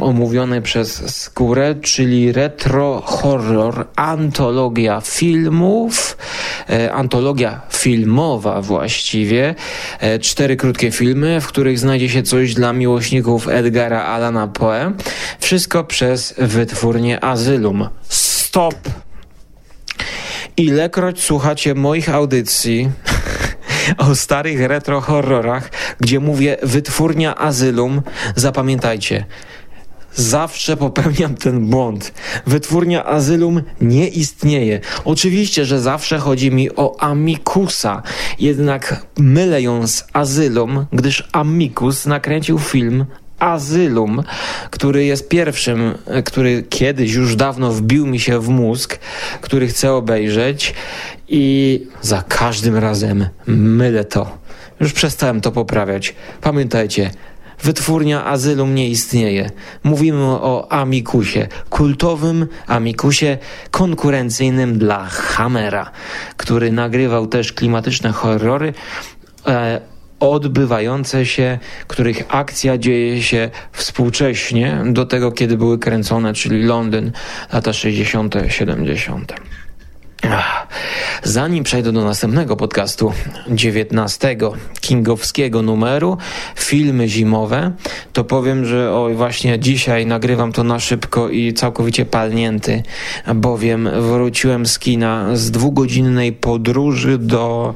omówiony przez Skórę, czyli retro horror, antologia filmów, e, antologia filmowa właściwie, e, cztery krótkie filmy, w których znajdzie się coś dla miłośników Edgara Allana Poe. Wszystko przez wytwórnię Asylum. Stop! Ilekroć słuchacie moich audycji [LAUGHS] o starych retro horrorach, gdzie mówię wytwórnia Asylum, zapamiętajcie. Zawsze popełniam ten błąd. Wytwórnia Asylum nie istnieje. Oczywiście, że zawsze chodzi mi o Amikusa, jednak mylę ją z Asylum, gdyż Amicus nakręcił film Asylum, który jest pierwszym, który kiedyś już dawno wbił mi się w mózg, który chcę obejrzeć i za każdym razem mylę to. Już przestałem to poprawiać. Pamiętajcie, wytwórnia Asylum nie istnieje. Mówimy o Amikusie, kultowym Amikusie konkurencyjnym dla Hammera, który nagrywał też klimatyczne horrory. E, odbywające się, których akcja dzieje się współcześnie do tego, kiedy były kręcone, czyli Londyn, lata 60., 70. Zanim przejdę do następnego podcastu, 19 kingowskiego numeru, filmy zimowe, to powiem, że oj, właśnie dzisiaj nagrywam to na szybko i całkowicie palnięty, bowiem wróciłem z kina z dwugodzinnej podróży do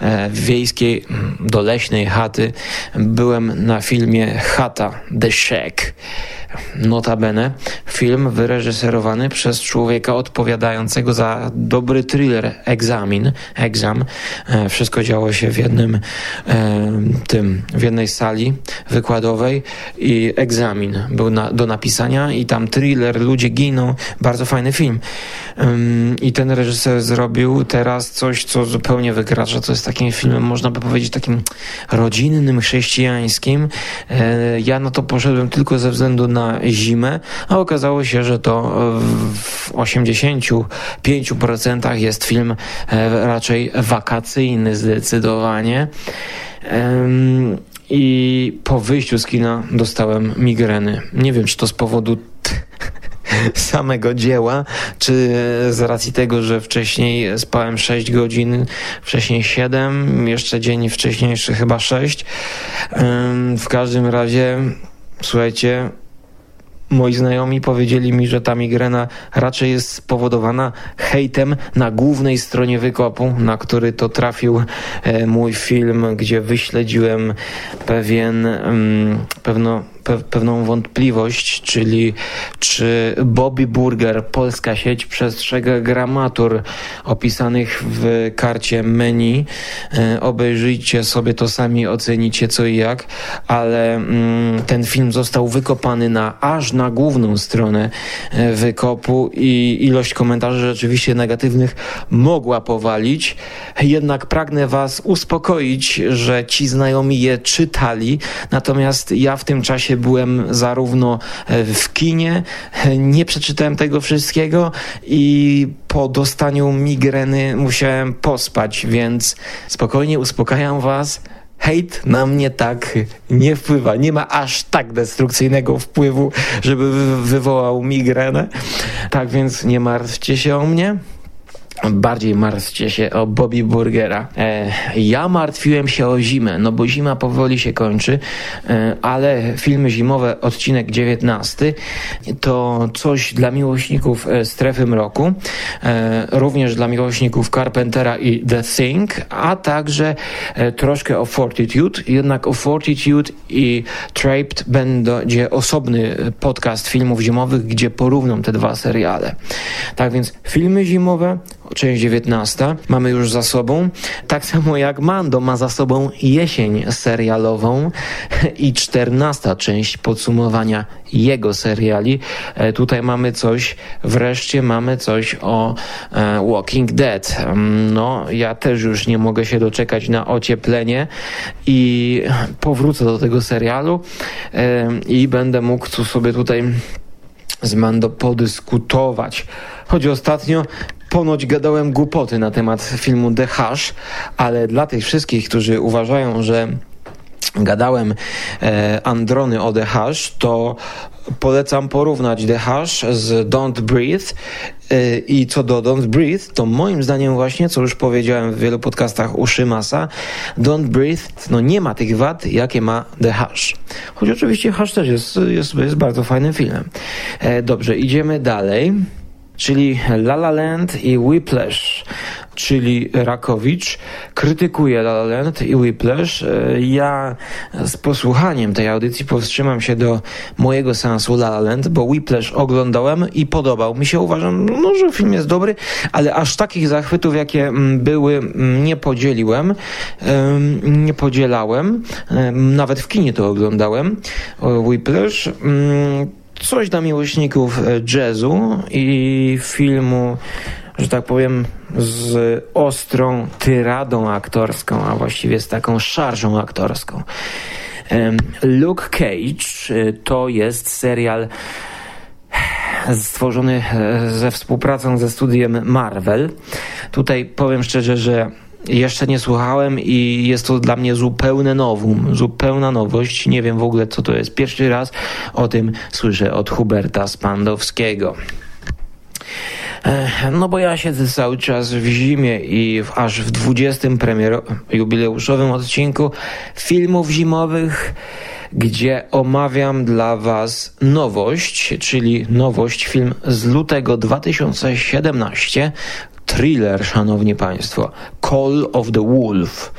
e, wiejskiej, do leśnej chaty. Byłem na filmie Chata, The Shack. Notabene film wyreżyserowany przez człowieka odpowiadającego za dobry thriller Egzamin, Exam. E, Wszystko działo się w jednym e, tym, w jednej sali wykładowej i egzamin był na, do napisania i tam thriller, ludzie giną, bardzo fajny film. I ten reżyser zrobił teraz coś, co zupełnie wykracza, co jest takim filmem, można by powiedzieć, takim rodzinnym, chrześcijańskim. E, Ja na to poszedłem tylko ze względu na zimę, a okazało się, że to w 85% jest film e, raczej wakacyjny zdecydowanie. I po wyjściu z kina dostałem migreny. Nie wiem, czy to z powodu [LAUGHS] samego dzieła, czy z racji tego, że wcześniej spałem 6 godzin, wcześniej 7, jeszcze dzień wcześniejszy chyba 6. Em, W każdym razie, słuchajcie, Moi znajomi powiedzieli mi, że ta migrena raczej jest spowodowana hejtem na głównej stronie wykopu, na który to trafił e, mój film, gdzie wyśledziłem pewien, mm, pewno, pe, pewną wątpliwość, czyli czy Bobby Burger, polska sieć, przestrzega gramatur opisanych w karcie menu. E, obejrzyjcie sobie to sami, ocenicie co i jak, ale mm, ten film został wykopany na aż na główną stronę e, wykopu i ilość komentarzy rzeczywiście negatywnych mogła powalić. Jednak pragnę Was uspokoić, że ci znajomi je czytali, natomiast ja w tym czasie byłem zarówno e, w kinie, e, nie przeczytałem tego wszystkiego i po dostaniu migreny musiałem pospać, więc spokojnie uspokajam Was hejt na mnie tak nie wpływa. Nie ma aż tak destrukcyjnego wpływu, żeby wy- wywołał migrenę. Tak więc nie martwcie się o mnie. Bardziej martwcie się o Bobby Burgera. E, ja martwiłem się o zimę, no bo zima powoli się kończy, e, ale filmy zimowe, odcinek 19, to coś dla miłośników e, strefy mroku, e, również dla miłośników Carpentera i The Thing, a także e, troszkę o Fortitude, jednak o Fortitude i Trapped będzie osobny podcast filmów zimowych, gdzie porównam te dwa seriale. Tak więc filmy zimowe, część 19 mamy już za sobą. Tak samo jak Mando ma za sobą jesień serialową [LAUGHS] i 14 część podsumowania jego seriali. E, tutaj mamy coś, wreszcie mamy coś o e, Walking Dead. Mm, no, ja też już nie mogę się doczekać na ocieplenie i powrócę do tego serialu e, i będę mógł sobie tutaj z Mando podyskutować. Choć ostatnio ponoć gadałem głupoty na temat filmu The Hush, ale dla tych wszystkich, którzy uważają, że gadałem e, Androny o The Hush, to polecam porównać The Hush z Don't Breathe e, i co do Don't Breathe, to moim zdaniem właśnie, co już powiedziałem w wielu podcastach u Szymasa, Don't Breathe no nie ma tych wad, jakie ma The Hush. Choć oczywiście Hush też jest, jest, jest bardzo fajnym filmem. E, dobrze, idziemy dalej czyli La La Land i Whiplash, czyli Rakowicz, krytykuje La La Land i Whiplash. E, ja z posłuchaniem tej audycji powstrzymam się do mojego seansu La La Land, bo Whiplash oglądałem i podobał mi się. Uważam, no, że film jest dobry, ale aż takich zachwytów, jakie mm, były, mm, nie podzieliłem, nie podzielałem. Nawet w kinie to oglądałem. Whiplash mm, coś dla miłośników e, jazzu i filmu, że tak powiem, z ostrą tyradą aktorską, a właściwie z taką szarżą aktorską. Luke Cage e, to jest serial stworzony e, ze współpracą ze studiem Marvel. Tutaj powiem szczerze, że jeszcze nie słuchałem i jest to dla mnie zupełne nowum, zupełna nowość. Nie wiem w ogóle, co to jest. Pierwszy raz o tym słyszę od Huberta Spandowskiego. No bo ja siedzę cały czas w zimie i w, aż w 20 premiero jubileuszowym odcinku filmów zimowych, gdzie omawiam dla Was nowość, czyli nowość film z lutego 2017, thriller, szanowni państwo. Call of the Wolf.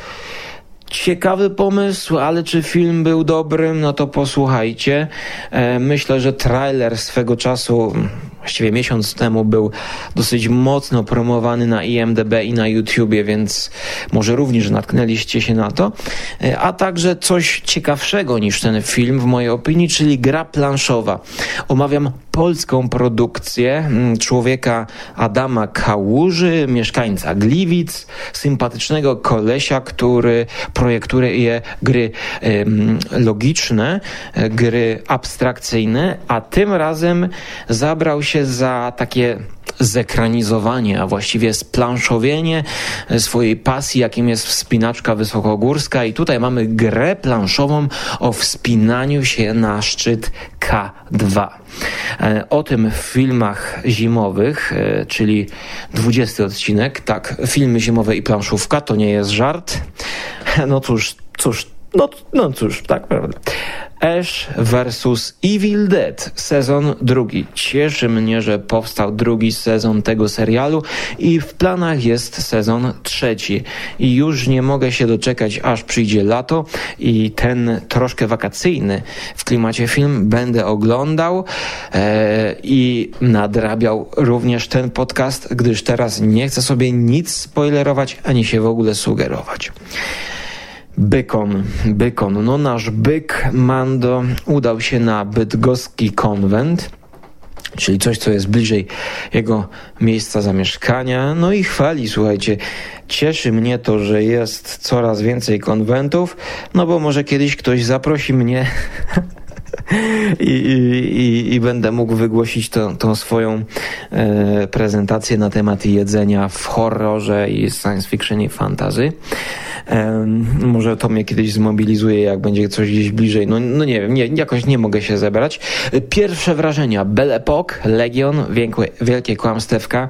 Ciekawy pomysł, ale czy film był dobry? No to posłuchajcie. E, myślę, że trailer swego czasu właściwie miesiąc temu był dosyć mocno promowany na IMDB i na YouTubie, więc może również natknęliście się na to. E, a także coś ciekawszego niż ten film w mojej opinii, czyli gra planszowa. Omawiam polską produkcję mm, człowieka Adama Kałuży, mieszkańca Gliwic, sympatycznego kolesia, który projektuje gry logiczne, e, gry abstrakcyjne, a tym razem zabrał się za takie zekranizowanie, a właściwie splanszowienie swojej pasji, jakim jest wspinaczka wysokogórska. I tutaj mamy grę planszową o wspinaniu się na szczyt K2. E, o tym w filmach zimowych, e, czyli 20 odcinek, tak, filmy zimowe i planszówka to nie jest żart. [LAUGHS] No cóż, cóż, no, no cóż, tak, prawda. Ash vs Evil Dead, sezon drugi. Cieszy mnie, że powstał drugi sezon tego serialu i w planach jest sezon trzeci. I już nie mogę się doczekać, aż przyjdzie lato i ten troszkę wakacyjny w klimacie film będę oglądał e, i nadrabiał również ten podcast, gdyż teraz nie chcę sobie nic spoilerować ani się w ogóle sugerować. Bykon, Bykon. No nasz byk Mando udał się na bydgoski konwent, czyli coś, co jest bliżej jego miejsca zamieszkania. No i chwali, słuchajcie, cieszy mnie to, że jest coraz więcej konwentów, no bo może kiedyś ktoś zaprosi mnie [LAUGHS] I, i, i będę mógł wygłosić tą swoją e, prezentację na temat jedzenia w horrorze i science fiction i fantasy. E, może to mnie kiedyś zmobilizuje, jak będzie coś gdzieś bliżej. No, no nie wiem, nie, jakoś nie mogę się zebrać. Pierwsze wrażenia. Belle Epoque, Legion, wielkie, wielkie kłamstewka.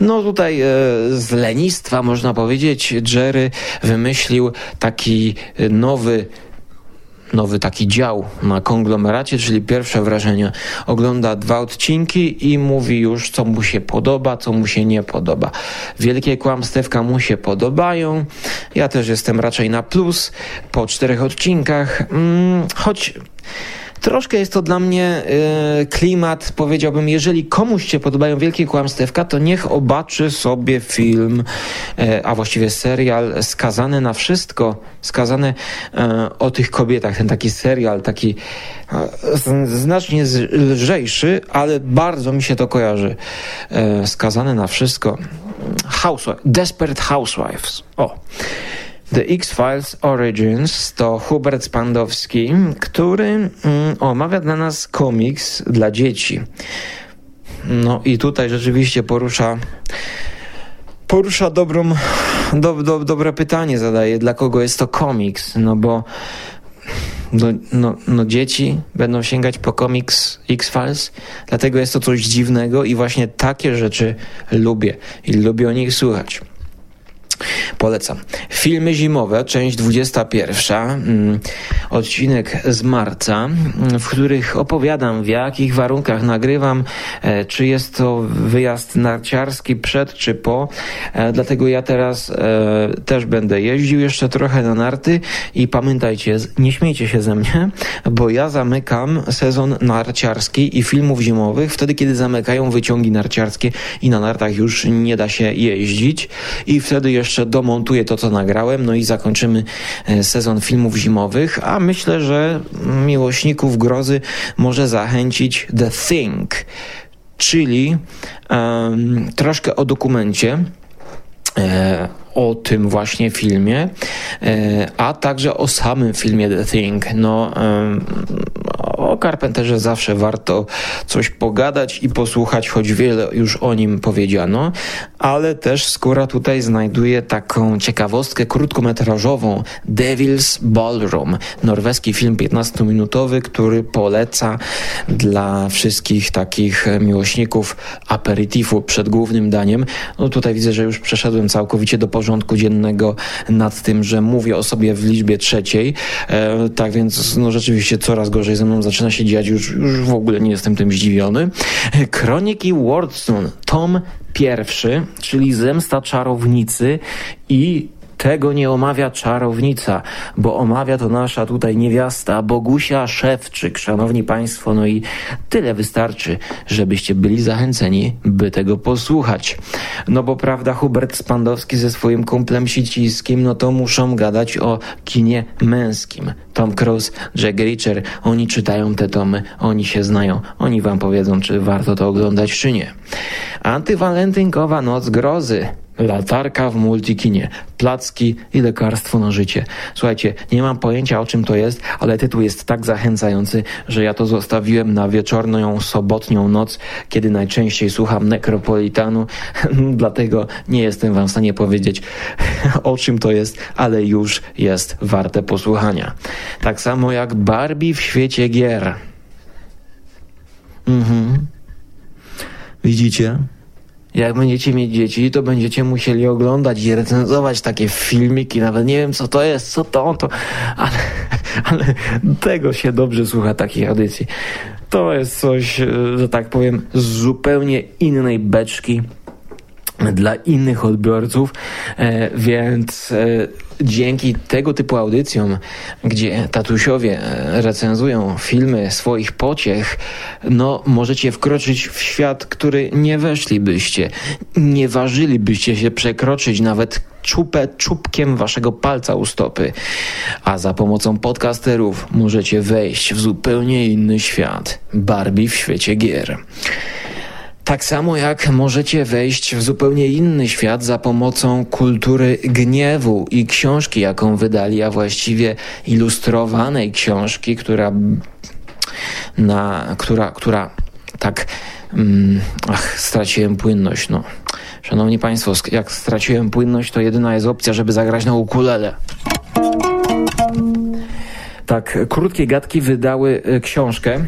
No tutaj e, z lenistwa można powiedzieć, Jerry wymyślił taki nowy nowy taki dział na konglomeracie, czyli pierwsze wrażenia. Ogląda dwa odcinki i mówi już, co mu się podoba, co mu się nie podoba. Wielkie kłamstewka mu się podobają. Ja też jestem raczej na plus po czterech odcinkach, mm, choć troszkę jest to dla mnie y, klimat, powiedziałbym, jeżeli komuś się podobają wielkie kłamstewka, to niech obaczy sobie film, y, a właściwie serial Skazany na wszystko, skazany y, o tych kobietach, ten taki serial, taki znacznie lżejszy, ale bardzo mi się to kojarzy. Skazany na wszystko. Housewife, Desperate Housewives. O. The X-Files Origins to Hubert Spandowski, który mm, omawia dla nas komiks dla dzieci. No i tutaj rzeczywiście porusza porusza dobrą, do, do, dobre pytanie zadaje, dla kogo jest to komiks, no bo no, no, no dzieci będą sięgać po komiks X-Files, dlatego jest to coś dziwnego i właśnie takie rzeczy lubię i lubię o nich słuchać. Polecam. Filmy zimowe, część 21, mm, odcinek z marca, mm, w których opowiadam w jakich warunkach nagrywam, e, czy jest to wyjazd narciarski przed czy po. E, dlatego ja teraz e, też będę jeździł jeszcze trochę na narty i pamiętajcie, nie śmiejcie się ze mnie, bo ja zamykam sezon narciarski i filmów zimowych wtedy, kiedy zamykają wyciągi narciarskie i na nartach już nie da się jeździć i wtedy jeszcze domontuję to, co nagrałem, no i zakończymy sezon filmów zimowych, a myślę, że miłośników grozy może zachęcić The Thing, czyli um, troszkę o dokumencie. E, o tym właśnie filmie, e, a także o samym filmie The Thing. No, o Carpenterze zawsze warto coś pogadać i posłuchać, choć wiele już o nim powiedziano, ale też Skóra tutaj znajduje taką ciekawostkę krótkometrażową. Devil's Ballroom, norweski film 15-minutowy, który poleca dla wszystkich takich miłośników aperitifu. Przed głównym daniem. No tutaj widzę, że już przeszedłem całkowicie do porządku dziennego nad tym, że mówię o sobie w liczbie trzeciej, e, tak więc no rzeczywiście coraz gorzej ze mną zaczyna się dziać, już, już w ogóle nie jestem tym zdziwiony. Kroniki Wardstone, tom pierwszy, czyli Zemsta Czarownicy i tego nie omawia czarownica, bo omawia to nasza tutaj niewiasta, Bogusia Szewczyk, szanowni państwo, no i tyle wystarczy, żebyście byli zachęceni, by tego posłuchać. No bo prawda, Hubert Spandowski ze swoim kumplem Siciskim, no to muszą gadać o kinie męskim. Tom Cruise, Jack Reacher, oni czytają te tomy, oni się znają, oni wam powiedzą, czy warto to oglądać, czy nie. Antywalentynkowa Noc Grozy Latarka w multikinie, placki i lekarstwo na życie. Słuchajcie, nie mam pojęcia o czym to jest, ale tytuł jest tak zachęcający, że ja to zostawiłem na wieczorną, sobotnią noc, kiedy najczęściej słucham Necropolitanu, [LAUGHS] dlatego nie jestem wam w stanie powiedzieć [LAUGHS] o czym to jest, ale już jest warte posłuchania. Tak samo jak Barbie w świecie gier. Mhm. Widzicie? Jak będziecie mieć dzieci, to będziecie musieli oglądać i recenzować takie filmiki, nawet nie wiem co to jest, co to, to, ale, [LAUGHS] ale tego się dobrze słucha takich audycji. To jest coś, e, że tak powiem, z zupełnie innej beczki dla innych odbiorców, e, więc e, dzięki tego typu audycjom, gdzie tatusiowie e, recenzują filmy swoich pociech, no możecie wkroczyć w świat, który nie weszlibyście, nie ważylibyście się przekroczyć nawet czupę czubkiem waszego palca u stopy, a za pomocą podcasterów możecie wejść w zupełnie inny świat, Barbie w świecie gier. Tak samo jak możecie wejść w zupełnie inny świat za pomocą kultury gniewu i książki, jaką wydali, a właściwie ilustrowanej książki, która na, która, która tak mm, ach, straciłem płynność, no. Szanowni Państwo, jak straciłem płynność, to jedyna jest opcja, żeby zagrać na ukulele. Tak, krótkie gadki wydały e, książkę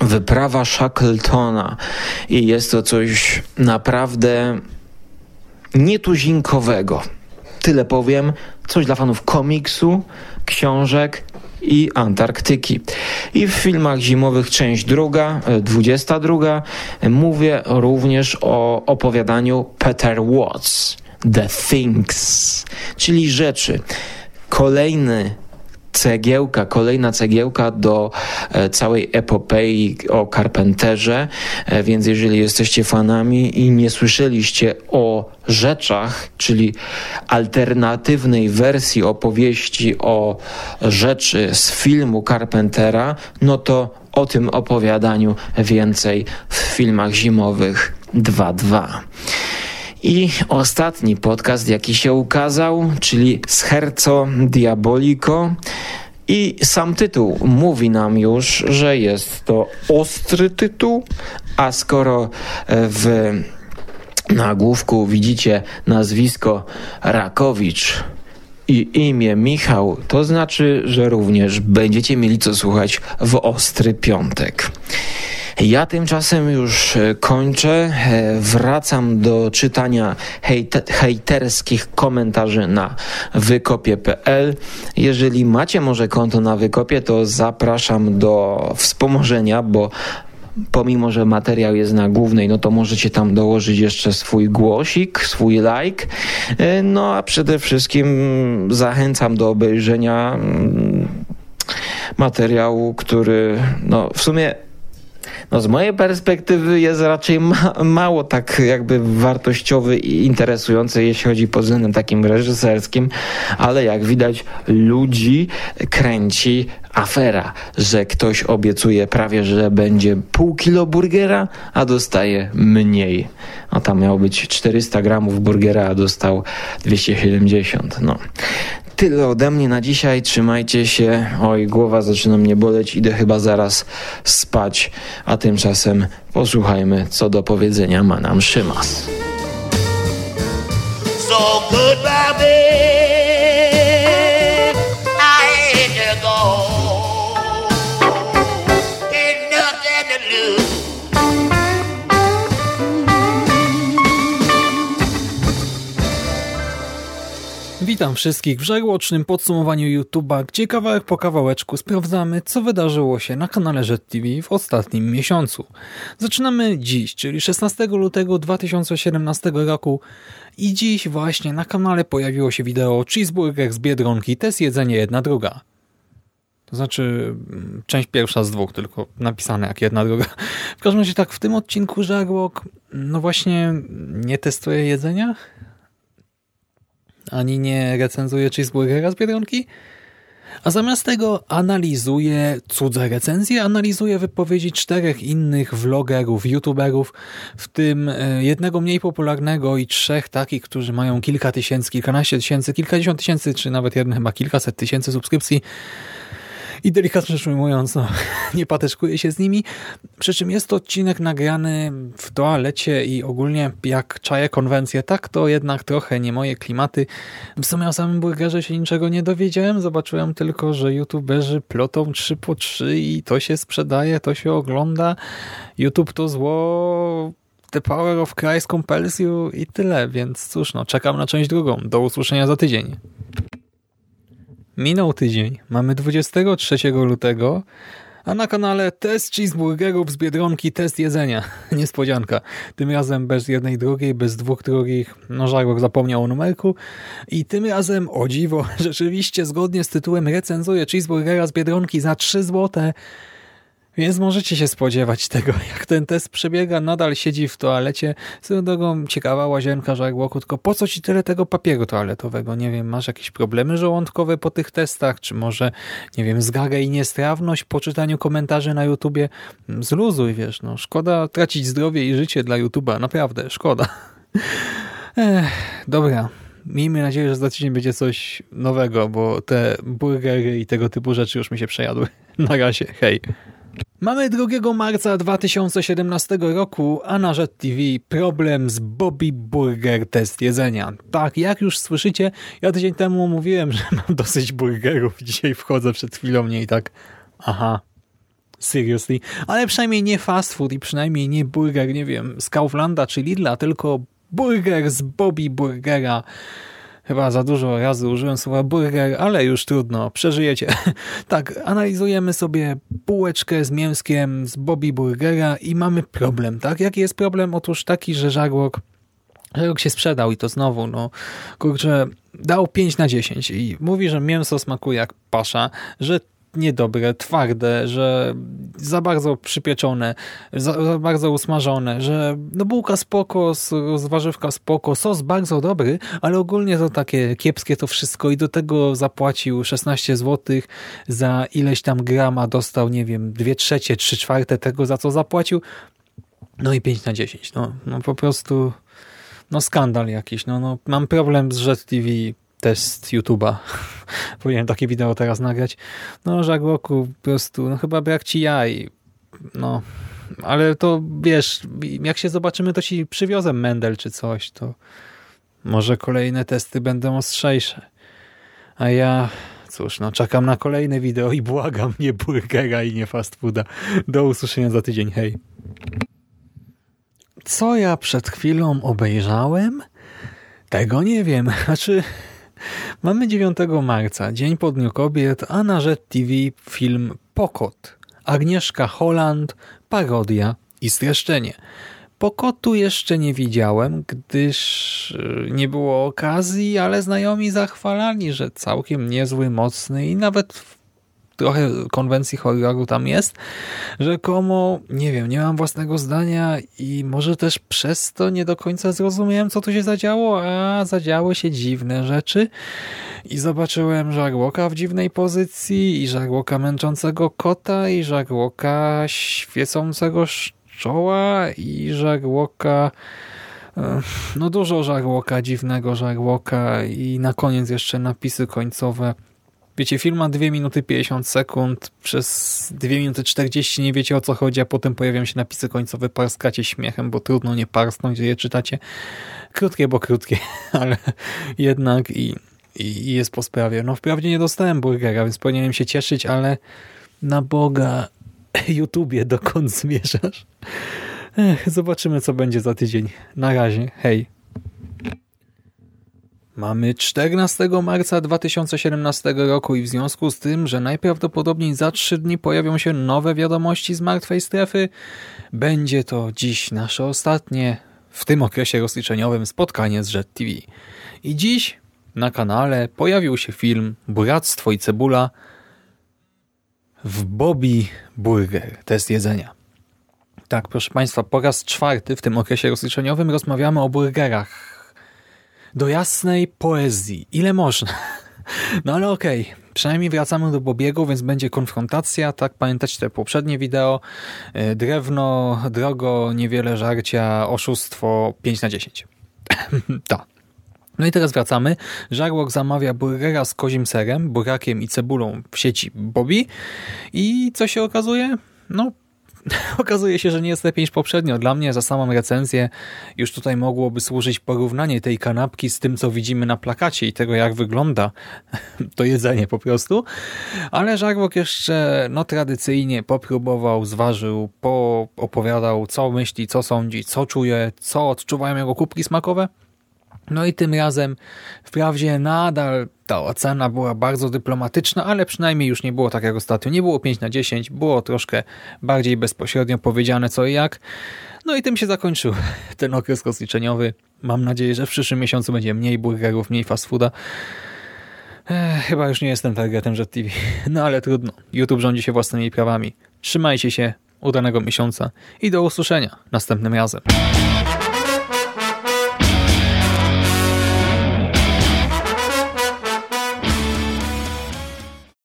Wyprawa Shackletona i jest to coś naprawdę nietuzinkowego. Tyle powiem, coś dla fanów komiksu, książek i Antarktyki. I w filmach zimowych część druga, 22, e, mówię również o opowiadaniu Peter Watts, The Things, czyli rzeczy. Kolejny cegiełka, kolejna cegiełka do e, całej epopei o Carpenterze, e, więc jeżeli jesteście fanami i nie słyszeliście o rzeczach, czyli alternatywnej wersji opowieści o rzeczy z filmu Carpentera, no to o tym opowiadaniu więcej w filmach zimowych 2.2. I ostatni podcast, jaki się ukazał, czyli Scherzo Diabolico. I sam tytuł mówi nam już, że jest to ostry tytuł, a skoro e, w nagłówku widzicie nazwisko Rakowicz i imię Michał, to znaczy, że również będziecie mieli co słuchać w ostry piątek. Ja tymczasem już e, kończę. E, wracam do czytania hejt hejterskich komentarzy na wykopie.pl. Jeżeli macie może konto na wykopie, to zapraszam do wspomożenia, bo pomimo, że materiał jest na głównej, no to możecie tam dołożyć jeszcze swój głosik, swój like. E, no a przede wszystkim zachęcam do obejrzenia mm, materiału, który no w sumie no z mojej perspektywy jest raczej ma mało tak jakby wartościowy i interesujący, jeśli chodzi pod względem takim reżyserskim, ale jak widać ludzi kręci afera, że ktoś obiecuje prawie, że będzie pół kilo burgera, a dostaje mniej. No tam miało być 400 gramów burgera, a dostał 270. No. Tyle ode mnie na dzisiaj. Trzymajcie się. Oj, głowa zaczyna mnie boleć. Idę chyba zaraz spać. A tymczasem posłuchajmy, co do powiedzenia ma nam Szymas. So goodbye, Witam wszystkich w żarłocznym podsumowaniu YouTube'a, gdzie kawałek po kawałeczku sprawdzamy, co wydarzyło się na kanale TV w ostatnim miesiącu. Zaczynamy dziś, czyli 16 lutego 2017 roku i dziś właśnie na kanale pojawiło się wideo Cheeseburger z Biedronki, test jedzenie jedna druga. To znaczy mm, część pierwsza z dwóch, tylko napisane jak jedna druga. W każdym razie tak, w tym odcinku Żarłok no właśnie nie testuje jedzenia, ani nie recenzuje cheeseburgera z Biedronki, a zamiast tego analizuje cudze recenzje, analizuje wypowiedzi czterech innych vlogerów, youtuberów, w tym e, jednego mniej popularnego i trzech takich, którzy mają kilka tysięcy, kilkanaście tysięcy, kilkadziesiąt tysięcy, czy nawet jeden chyba kilkaset tysięcy subskrypcji i delikatnie rzecz ujmując, no, [LAUGHS] nie pateczkuję się z nimi. Przy czym jest to odcinek nagrany w toalecie i ogólnie jak czaję konwencję, tak to jednak trochę nie moje klimaty. W sumie o samym burgerze się niczego nie dowiedziałem, zobaczyłem tylko, że youtuberzy plotą 3 po 3 i to się sprzedaje, to się ogląda. YouTube to zło, The Power of Christ compels you i tyle, więc cóż, no, czekam na część drugą. Do usłyszenia za tydzień. Minął tydzień, mamy 23 lutego, a na kanale test cheeseburgerów z Biedronki, test jedzenia. [LAUGHS] Niespodzianka. Tym razem bez jednej drugiej, bez dwóch drugich. No Żarłok zapomniał o numerku. I tym razem, o dziwo, [LAUGHS] rzeczywiście zgodnie z tytułem recenzuję cheeseburgera z Biedronki za 3 złote. Więc możecie się spodziewać tego, [LAUGHS] jak ten test przebiega. Nadal siedzi w toalecie. Z drogą ciekawa łazienka żarłoku, tylko po co ci tyle tego papieru toaletowego? Nie wiem, masz jakieś problemy żołądkowe po tych testach? Czy może, nie wiem, zgagę i niestrawność po czytaniu komentarzy na YouTubie? Zluzuj, wiesz, no. Szkoda tracić zdrowie i życie dla YouTuba. Naprawdę, szkoda. [LAUGHS] Ech, dobra. Miejmy nadzieję, że za tydzień będzie coś nowego, bo te burgery i tego typu rzeczy już mi się przejadły. [LAUGHS] Na razie, hej. Mamy 2 marca 2017 roku, a na Jet TV problem z Bobby Burger test jedzenia. Tak, jak już słyszycie, ja tydzień temu mówiłem, że [LAUGHS] mam dosyć burgerów. Dzisiaj wchodzę przed chwilą mnie i tak, aha, seriously. Ale przynajmniej nie fast food i przynajmniej nie burger, nie wiem, z Kauflanda czy Lidla, tylko burger z Bobby Burgera Chyba za dużo razy użyłem słowa burger, ale już trudno, przeżyjecie. [LAUGHS] tak, analizujemy sobie półeczkę z mięskiem z Bobby Burgera i mamy problem, tak? Jaki jest problem? Otóż taki, że żarłok Żarłok się sprzedał i to znowu, no kurczę, dał 5 na 10 i mówi, że mięso smakuje jak pasza, że niedobre, twarde, że za bardzo przypieczone, za, za bardzo usmażone, że no bułka spoko, z, warzywka spoko, sos bardzo dobry, ale ogólnie to takie kiepskie to wszystko i do tego zapłacił 16 zł za ileś tam grama, dostał, nie wiem, 2 trzecie, 3 czwarte tego, za co zapłacił, no i 5 na 10, no, no po prostu no skandal jakiś, no, no mam problem z Jet TV, test YouTube'a. [LAUGHS] Powinienem takie wideo teraz nagrać. No, Żagłoku, po prostu, no chyba brak ci jaj. No, ale to wiesz, jak się zobaczymy, to ci przywiozę Mendel czy coś, to może kolejne testy będą ostrzejsze. A ja, cóż, no czekam na kolejne wideo i błagam, nie burgera i nie fast fooda. Do usłyszenia za tydzień, hej. Co ja przed chwilą obejrzałem? Tego nie wiem. [LAUGHS] Znaczy, Mamy 9 marca, Dzień po Dniu Kobiet, a na Jet TV film Pokot. Agnieszka Holland, parodia i streszczenie. Pokotu jeszcze nie widziałem, gdyż e, nie było okazji, ale znajomi zachwalali, że całkiem niezły, mocny i nawet trochę konwencji horroru tam jest. Rzekomo, nie wiem, nie mam własnego zdania i może też przez to nie do końca zrozumiałem, co tu się zadziało, a zadziały się dziwne rzeczy. I zobaczyłem żarłoka w dziwnej pozycji i żarłoka męczącego kota i żarłoka świecącego czoła i żarłoka e, no dużo żarłoka, dziwnego żarłoka i na koniec jeszcze napisy końcowe Wiecie, film ma 2 minuty 50 sekund, przez 2 minuty 40 nie wiecie o co chodzi, a potem pojawiają się napisy końcowe, parskacie śmiechem, bo trudno nie parsnąć, je czytacie. Krótkie, bo krótkie, [LAUGHS] ale jednak i, i jest po sprawie. No wprawdzie nie dostałem burgera, więc powinienem się cieszyć, ale na Boga [LAUGHS] YouTubie dokąd zmierzasz? Ech, zobaczymy co będzie za tydzień. Na razie, hej. Mamy 14 marca 2017 roku i w związku z tym, że najprawdopodobniej za trzy dni pojawią się nowe wiadomości z martwej strefy, będzie to dziś nasze ostatnie w tym okresie rozliczeniowym spotkanie z Jet TV. I dziś na kanale pojawił się film Buractwo i Cebula w Bobby Burger, test jedzenia. Tak, proszę Państwa, po raz czwarty w tym okresie rozliczeniowym rozmawiamy o burgerach do jasnej poezji. Ile można? [LAUGHS] No ale okej, okay. przynajmniej wracamy do Bobiego, więc będzie konfrontacja, tak? Pamiętacie te poprzednie wideo? E, drewno, drogo, niewiele żarcia, oszustwo 5 na 10. [LAUGHS] tak. No i teraz wracamy. Żarłok zamawia burgera z kozim serem, burakiem i cebulą w sieci Bobby i co się okazuje? No [LAUGHS] okazuje się, że nie jest lepiej niż poprzednio. Dla mnie za samą recenzję już tutaj mogłoby służyć porównanie tej kanapki z tym, co widzimy na plakacie i tego, jak wygląda [LAUGHS] to jedzenie po prostu. Ale Żarłok jeszcze no, tradycyjnie popróbował, zważył, opowiadał, co myśli, co sądzi, co czuje, co odczuwają jego kubki smakowe. No i tym razem wprawdzie nadal ta ocena była bardzo dyplomatyczna, ale przynajmniej już nie było tak jak ostatnio. Nie było 5 na 10, było troszkę bardziej bezpośrednio powiedziane co i jak. No i tym się zakończył [LAUGHS] ten okres rozliczeniowy. Mam nadzieję, że w przyszłym miesiącu będzie mniej burgerów, mniej fast fooda. Ech, chyba już nie jestem targetem Jet TV. [LAUGHS] No ale trudno. YouTube rządzi się własnymi prawami. Trzymajcie się, udanego miesiąca i do usłyszenia następnym razem.